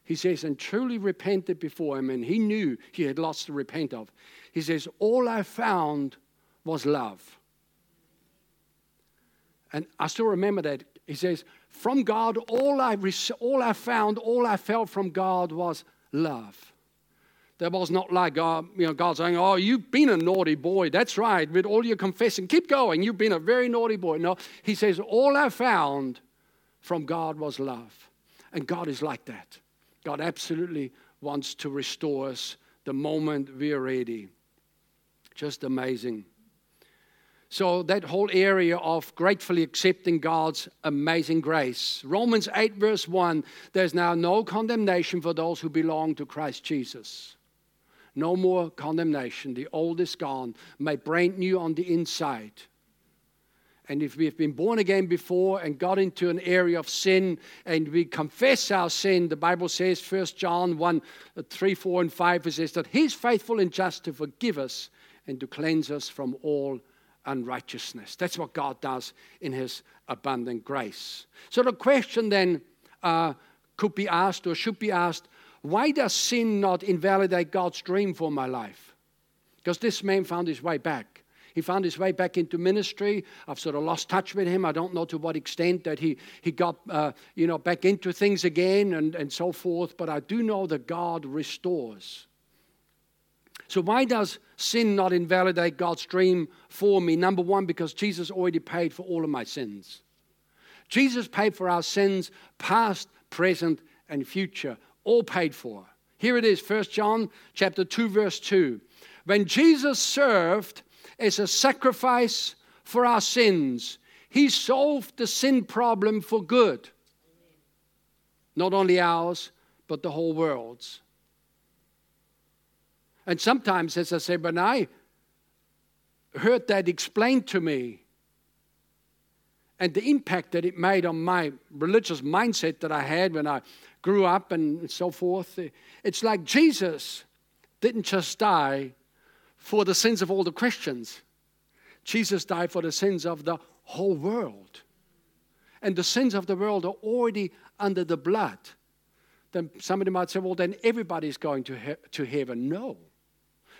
he says, and truly repented before him, and he knew he had lots to repent of. He says, All I found was love. And I still remember that. He says, From God, all I, all I found, all I felt from God was love. That was not like God, uh, you know, God saying, Oh, you've been a naughty boy. That's right. With all your confessing, keep going. You've been a very naughty boy. No, he says, All I found from God was love. And God is like that. God absolutely wants to restore us the moment we're ready. Just amazing. So, that whole area of gratefully accepting God's amazing grace. Romans 8, verse 1 there's now no condemnation for those who belong to Christ Jesus. No more condemnation. The old is gone, made brand new on the inside. And if we've been born again before and got into an area of sin and we confess our sin, the Bible says, 1 John 1 uh, 3, 4, and 5, it says that He's faithful and just to forgive us and to cleanse us from all unrighteousness. That's what God does in His abundant grace. So the question then uh, could be asked or should be asked why does sin not invalidate God's dream for my life? Because this man found his way back. He found his way back into ministry. I've sort of lost touch with him. I don't know to what extent that he, he got uh, you know, back into things again and, and so forth, but I do know that God restores. So, why does sin not invalidate God's dream for me? Number one, because Jesus already paid for all of my sins. Jesus paid for our sins, past, present, and future all paid for. Here it is, 1 John chapter 2 verse 2. When Jesus served as a sacrifice for our sins, he solved the sin problem for good. Not only ours, but the whole world's. And sometimes, as I say, when I heard that explained to me, and the impact that it made on my religious mindset that I had when I grew up and so forth. It's like Jesus didn't just die for the sins of all the Christians, Jesus died for the sins of the whole world. And the sins of the world are already under the blood. Then somebody might say, well, then everybody's going to, he- to heaven. No.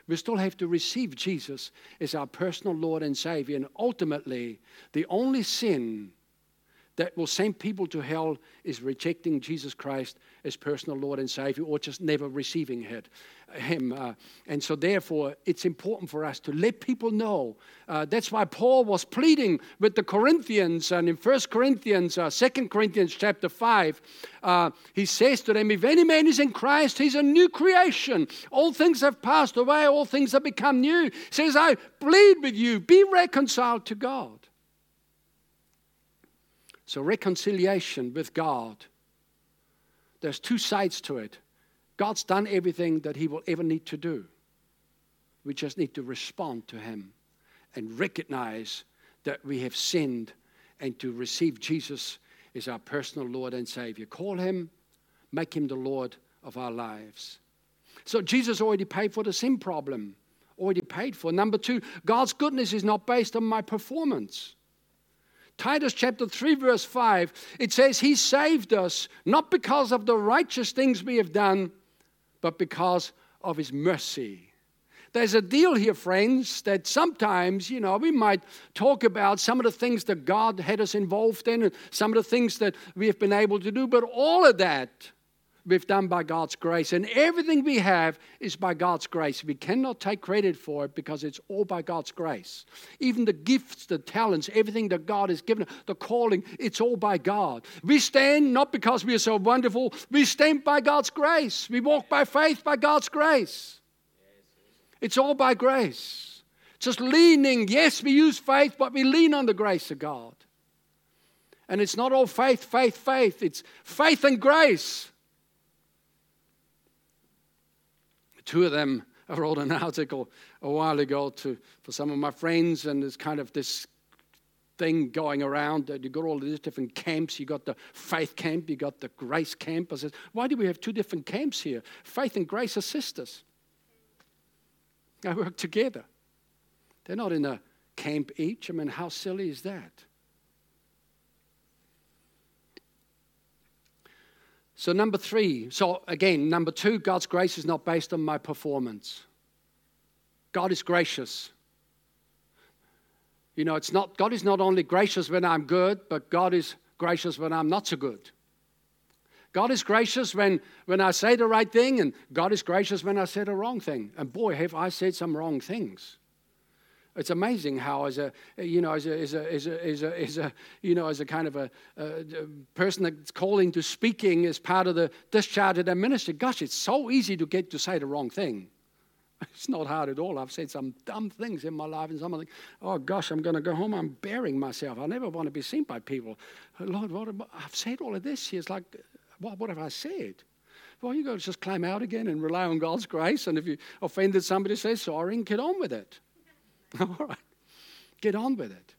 We still have to receive Jesus as our personal Lord and Savior. And ultimately, the only sin that will send people to hell is rejecting Jesus Christ as personal Lord and Savior or just never receiving it, Him. Uh, and so, therefore, it's important for us to let people know. Uh, that's why Paul was pleading with the Corinthians, and in 1 Corinthians, uh, 2 Corinthians chapter 5, uh, he says to them, If any man is in Christ, he's a new creation. All things have passed away, all things have become new. He says, I plead with you, be reconciled to God. So, reconciliation with God, there's two sides to it. God's done everything that He will ever need to do. We just need to respond to Him and recognize that we have sinned and to receive Jesus as our personal Lord and Savior. Call Him, make Him the Lord of our lives. So, Jesus already paid for the sin problem, already paid for. Number two, God's goodness is not based on my performance. Titus chapter 3, verse 5, it says, He saved us not because of the righteous things we have done, but because of His mercy. There's a deal here, friends, that sometimes, you know, we might talk about some of the things that God had us involved in and some of the things that we have been able to do, but all of that we've done by God's grace. And everything we have is by God's grace. We cannot take credit for it because it's all by God's grace. Even the gifts, the talents, everything that God has given, the calling, it's all by God. We stand not because we are so wonderful, we stand by God's grace. We walk by faith by God's grace. It's all by grace. Just leaning, yes, we use faith, but we lean on the grace of God. And it's not all faith, faith, faith. It's faith and grace. Two of them, I wrote an article a while ago to, for some of my friends, and there's kind of this thing going around that you got all these different camps. You got the faith camp, you got the grace camp. I said, why do we have two different camps here? Faith and grace are sisters. They work together. They're not in a camp each. I mean, how silly is that? So, number three, so again, number two, God's grace is not based on my performance. God is gracious. You know, it's not, God is not only gracious when I'm good, but God is gracious when I'm not so good. God is gracious when, when I say the right thing, and God is gracious when I say the wrong thing. And boy, have I said some wrong things. It's amazing how, as a you know, as a as a as a as a, as a you know, as a kind of a, a, person that's calling to speaking as part of the discharge of their ministry. Gosh, it's so easy to get to say the wrong thing. It's not hard at all. I've said some dumb things in my life, and some of them, oh gosh, I'm going to go home. I'm burying myself. I never want to be seen by people. Lord, what I've said all of this. It's like, what, what have I said? Well, you've got to just climb out again and rely on God's grace. And if you offended somebody, say sorry and get on with it. All right. Get on with it.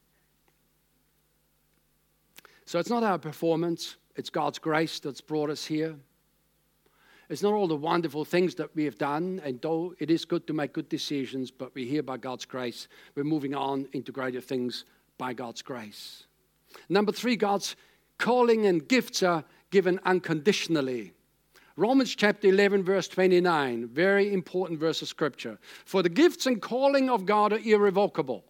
So it's not our performance, it's God's grace that's brought us here. It's not all the wonderful things that we have done, and though it is good to make good decisions, but we're here by God's grace. We're moving on into greater things by God's grace. Number three, God's calling and gifts are given unconditionally. Romans chapter 11, verse 29, very important verse of scripture. For the gifts and calling of God are irrevocable.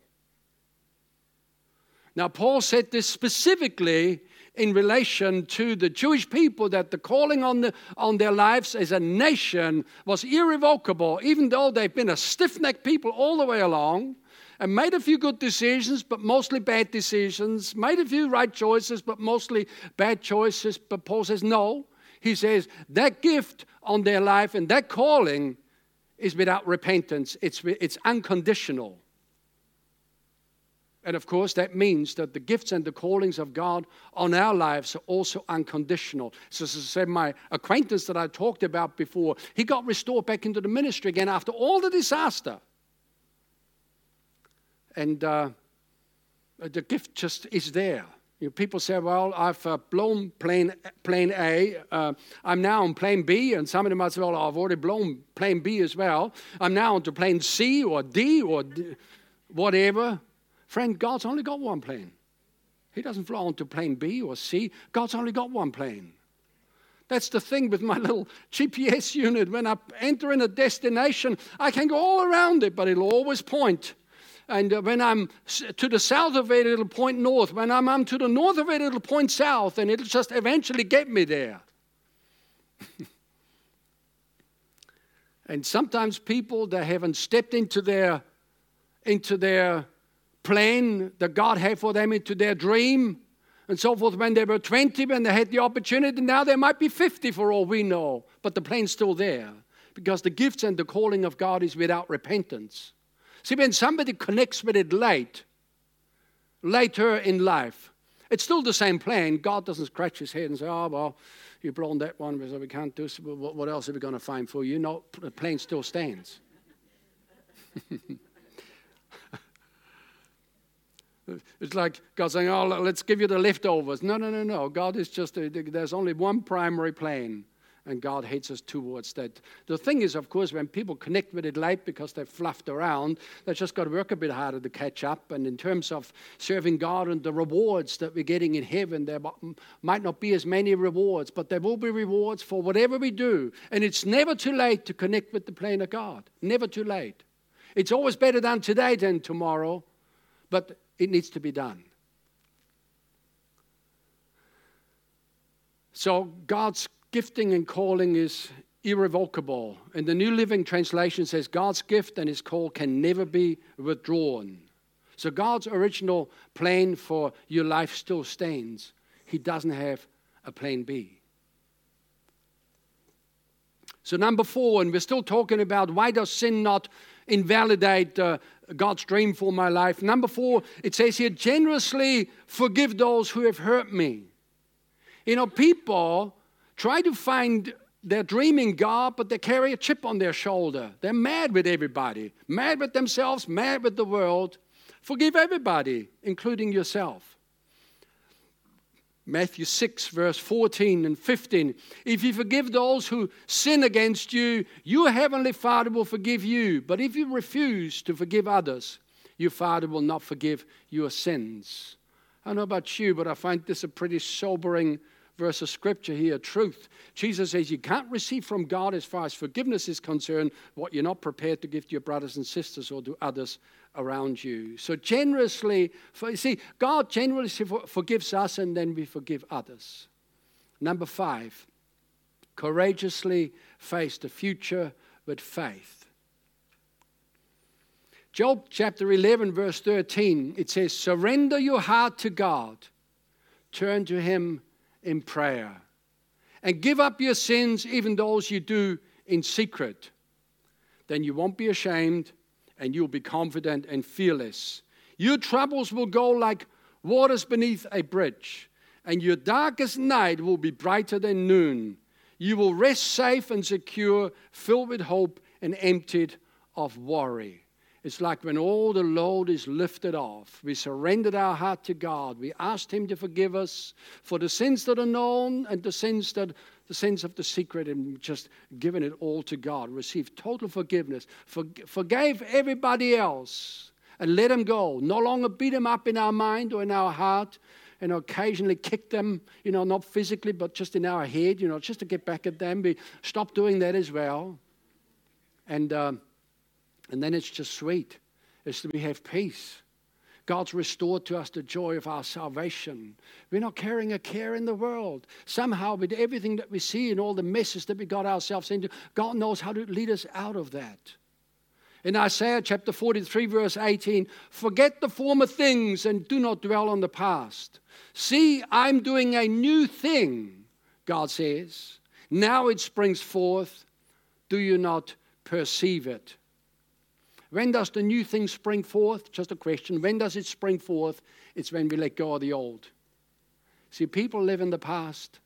Now, Paul said this specifically in relation to the Jewish people that the calling on, the, on their lives as a nation was irrevocable, even though they've been a stiff necked people all the way along and made a few good decisions, but mostly bad decisions, made a few right choices, but mostly bad choices. But Paul says, no, he says that gift on their life and that calling is without repentance, it's, it's unconditional. And of course, that means that the gifts and the callings of God on our lives are also unconditional. So, as I said, my acquaintance that I talked about before, he got restored back into the ministry again after all the disaster. And uh, the gift just is there. You know, people say, well, I've uh, blown plane, plane A. Uh, I'm now on plane B. And some of them might say, well, I've already blown plane B as well. I'm now onto plane C or D or D, whatever. Friend, God's only got one plane. He doesn't fly onto plane B or C. God's only got one plane. That's the thing with my little GPS unit. When I enter in a destination, I can go all around it, but it'll always point and uh, when I'm to the south of it, it'll point north. When I'm, I'm to the north of it, it'll point south, and it'll just eventually get me there. and sometimes people that haven't stepped into their into their plan that God had for them, into their dream, and so forth. When they were 20, when they had the opportunity, now they might be 50 for all we know, but the plane's still there because the gifts and the calling of God is without repentance. See, when somebody connects with it late, later in life, it's still the same plan. God doesn't scratch his head and say, oh, well, you've blown that one, so we can't do so. What else are we going to find for you? No, the plane still stands. it's like God saying, oh, let's give you the leftovers. No, no, no, no. God is just, uh, a, there's only one primary plane and God hates us towards that. The thing is, of course, when people connect with it late because they've fluffed around, they've just got to work a bit harder to catch up. And in terms of serving God and the rewards that we're getting in heaven, there might not be as many rewards, but there will be rewards for whatever we do. And it's never too late to connect with the plan of God. Never too late. It's always better done today than tomorrow, but it needs to be done. So God's gifting and calling is irrevocable. And the New Living Translation says God's gift and his call can never be withdrawn. So God's original plan for your life still stands. He doesn't have a plan B. So, number four, and we're still talking about why does sin not invalidate uh, God's dream for my life? Number four, it says here, generously forgive those who have hurt me. You know, people try to find their dreaming God, but they carry a chip on their shoulder. They're mad with everybody, mad with themselves, mad with the world. Forgive everybody, including yourself. Matthew 6, verse 14 and 15. If you forgive those who sin against you, your heavenly Father will forgive you. But if you refuse to forgive others, your Father will not forgive your sins. I don't know about you, but I find this a pretty sobering verse of scripture here, truth. Jesus says you can't receive from God as far as forgiveness is concerned what you're not prepared to give to your brothers and sisters or to others around you. So generously, for, see, God generously forgives us and then we forgive others. Number five, courageously face the future with faith. Job chapter 11, verse 13, it says, Surrender your heart to God, turn to Him in prayer. And give up your sins, even those you do in secret. Then you won't be ashamed and you'll be confident and fearless. Your troubles will go like waters beneath a bridge, and your darkest night will be brighter than noon. You will rest safe and secure, filled with hope and emptied of worry. It's like when all the load is lifted off. We surrendered our heart to God. We asked Him to forgive us for the sins that are known and the sins that the sins of the secret, and just given it all to God. Received total forgiveness. For, forgave everybody else and let them go. No longer beat them up in our mind or in our heart and occasionally kick them, you know, not physically, but just in our head, you know, just to get back at them. We stop doing that as well. And um, and then it's just sweet. It's that we have peace. God's restored to us the joy of our salvation. We're not carrying a care in the world. Somehow, with everything that we see and all the messes that we got ourselves into, God knows how to lead us out of that. In Isaiah chapter 43, verse 18, forget the former things and do not dwell on the past. See, I'm doing a new thing, God says. Now it springs forth. Do you not perceive it? When does the new thing spring forth? Just a question. When does it spring forth? It's when we let go of the old. See, people live in the past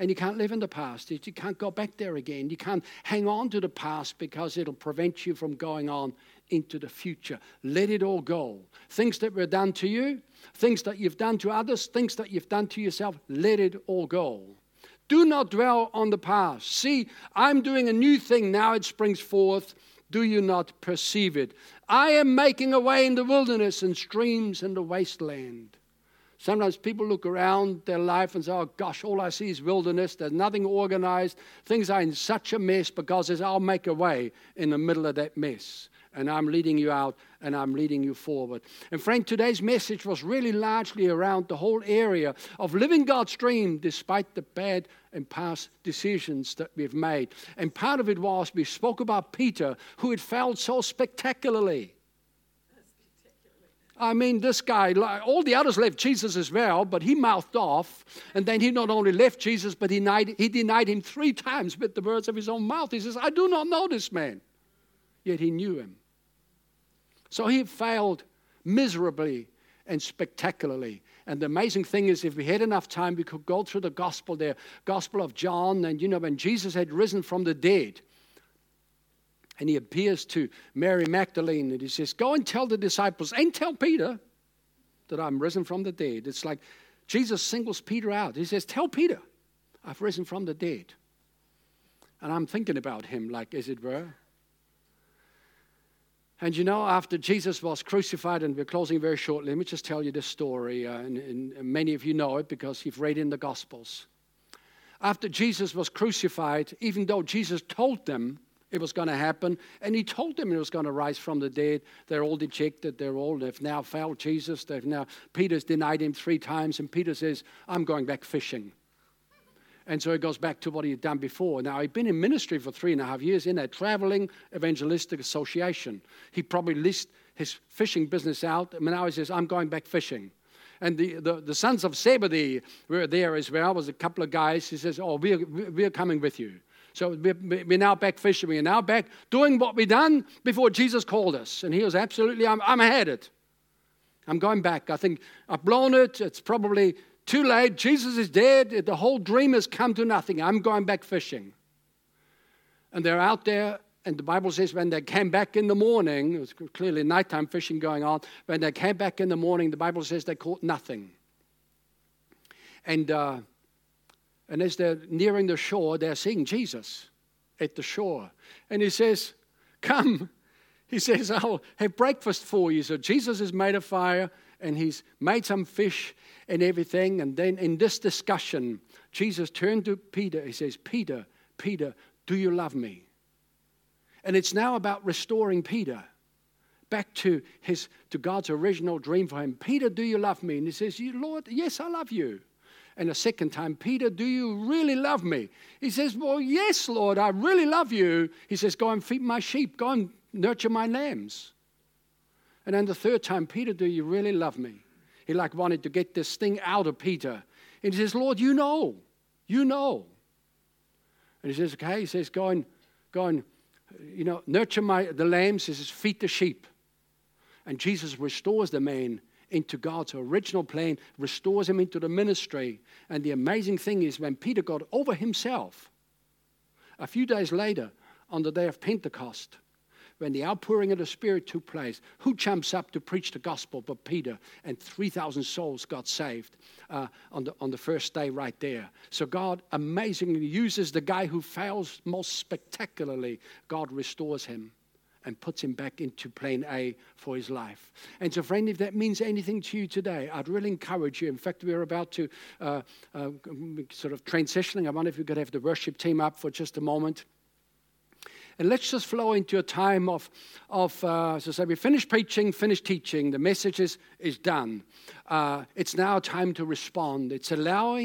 And you can't live in the past. You can't go back there again. You can't hang on to the past because it'll prevent you from going on into the future. Let it all go. Things that were done to you, things that you've done to others, things that you've done to yourself, let it all go. Do not dwell on the past. See, I'm doing a new thing now, it springs forth. Do you not perceive it? I am making a way in the wilderness and streams in the wasteland. Sometimes people look around their life and say, oh gosh, all I see is wilderness. There's nothing organized. Things are in such a mess because I'll make a way in the middle of that mess and I'm leading you out and I'm leading you forward. And friend, today's message was really largely around the whole area of living God's dream despite the bad and past decisions that we've made. And part of it was we spoke about Peter, who had failed so spectacularly. I mean, this guy, all the others left Jesus as well, but he mouthed off. And then he not only left Jesus, but he denied, he denied him three times with the words of his own mouth. He says, I do not know this man. Yet he knew him. So he failed miserably and spectacularly. And the amazing thing is, if we had enough time, we could go through the gospel there, Gospel of John, and you know, when Jesus had risen from the dead, and he appears to Mary Magdalene, and he says, Go and tell the disciples and tell Peter that I'm risen from the dead. It's like Jesus singles Peter out. He says, Tell Peter, I've risen from the dead. And I'm thinking about him, like, as it were. And you know, after Jesus was crucified, and we're closing very shortly, let me just tell you this story. Uh, and, and many of you know it because you've read in the Gospels. After Jesus was crucified, even though Jesus told them it was going to happen, and he told them it was going to rise from the dead, they're all dejected. They're all, they've now failed Jesus. They've now, Peter's denied him three times, and Peter says, I'm going back fishing. And so he goes back to what he had done before. Now, he'd been in ministry for three and a half years in a traveling evangelistic association. He probably leased his fishing business out. And now he says, I'm going back fishing. And the, the, the sons of Zebedee were there as well. was a couple of guys. He says, Oh, we're, we're coming with you. So we're, we're now back fishing. We're now back doing what we done before Jesus called us. And he was absolutely, I'm, I'm ahead it. I'm going back. I think I've blown it. It's probably too late. Jesus is dead. The whole dream has come to nothing. I'm going back fishing. And they're out there, and the Bible says when they came back in the morning, it was clearly nighttime fishing going on. When they came back in the morning, the Bible says they caught nothing. And, uh, and as they're nearing the shore, they're seeing Jesus at the shore. And he says, Come. He says, I'll have breakfast for you. So Jesus has made a fire and he's made some fish and everything. And then in this discussion, Jesus turned to Peter. He says, Peter, Peter, do you love me? And it's now about restoring Peter back to his to God's original dream for him. Peter, do you love me? And he says, Lord, yes, I love you. And a second time, Peter, do you really love me? He says, Well, yes, Lord, I really love you. He says, Go and feed my sheep, go and nurture my lambs. And then the third time, Peter, do you really love me? He like wanted to get this thing out of Peter. And he says, Lord, you know. You know. And he says, okay. He says, go and, go and you know, nurture my, the lambs. He says, feed the sheep. And Jesus restores the man into God's original plan, restores him into the ministry. And the amazing thing is when Peter got over himself, a few days later, on the day of Pentecost, when the outpouring of the Spirit took place, who jumps up to preach the gospel but Peter? And 3,000 souls got saved uh, on, the, on the first day right there. So God amazingly uses the guy who fails most spectacularly, God restores him and puts him back into plan A for his life. And so, friend, if that means anything to you today, I'd really encourage you. In fact, we're about to uh, uh, sort of transitioning. I wonder if we could have the worship team up for just a moment. And let's just flow into a time of, of uh, so say we finish preaching, finish teaching, the message is, is done. Uh, it's now time to respond. It's allowing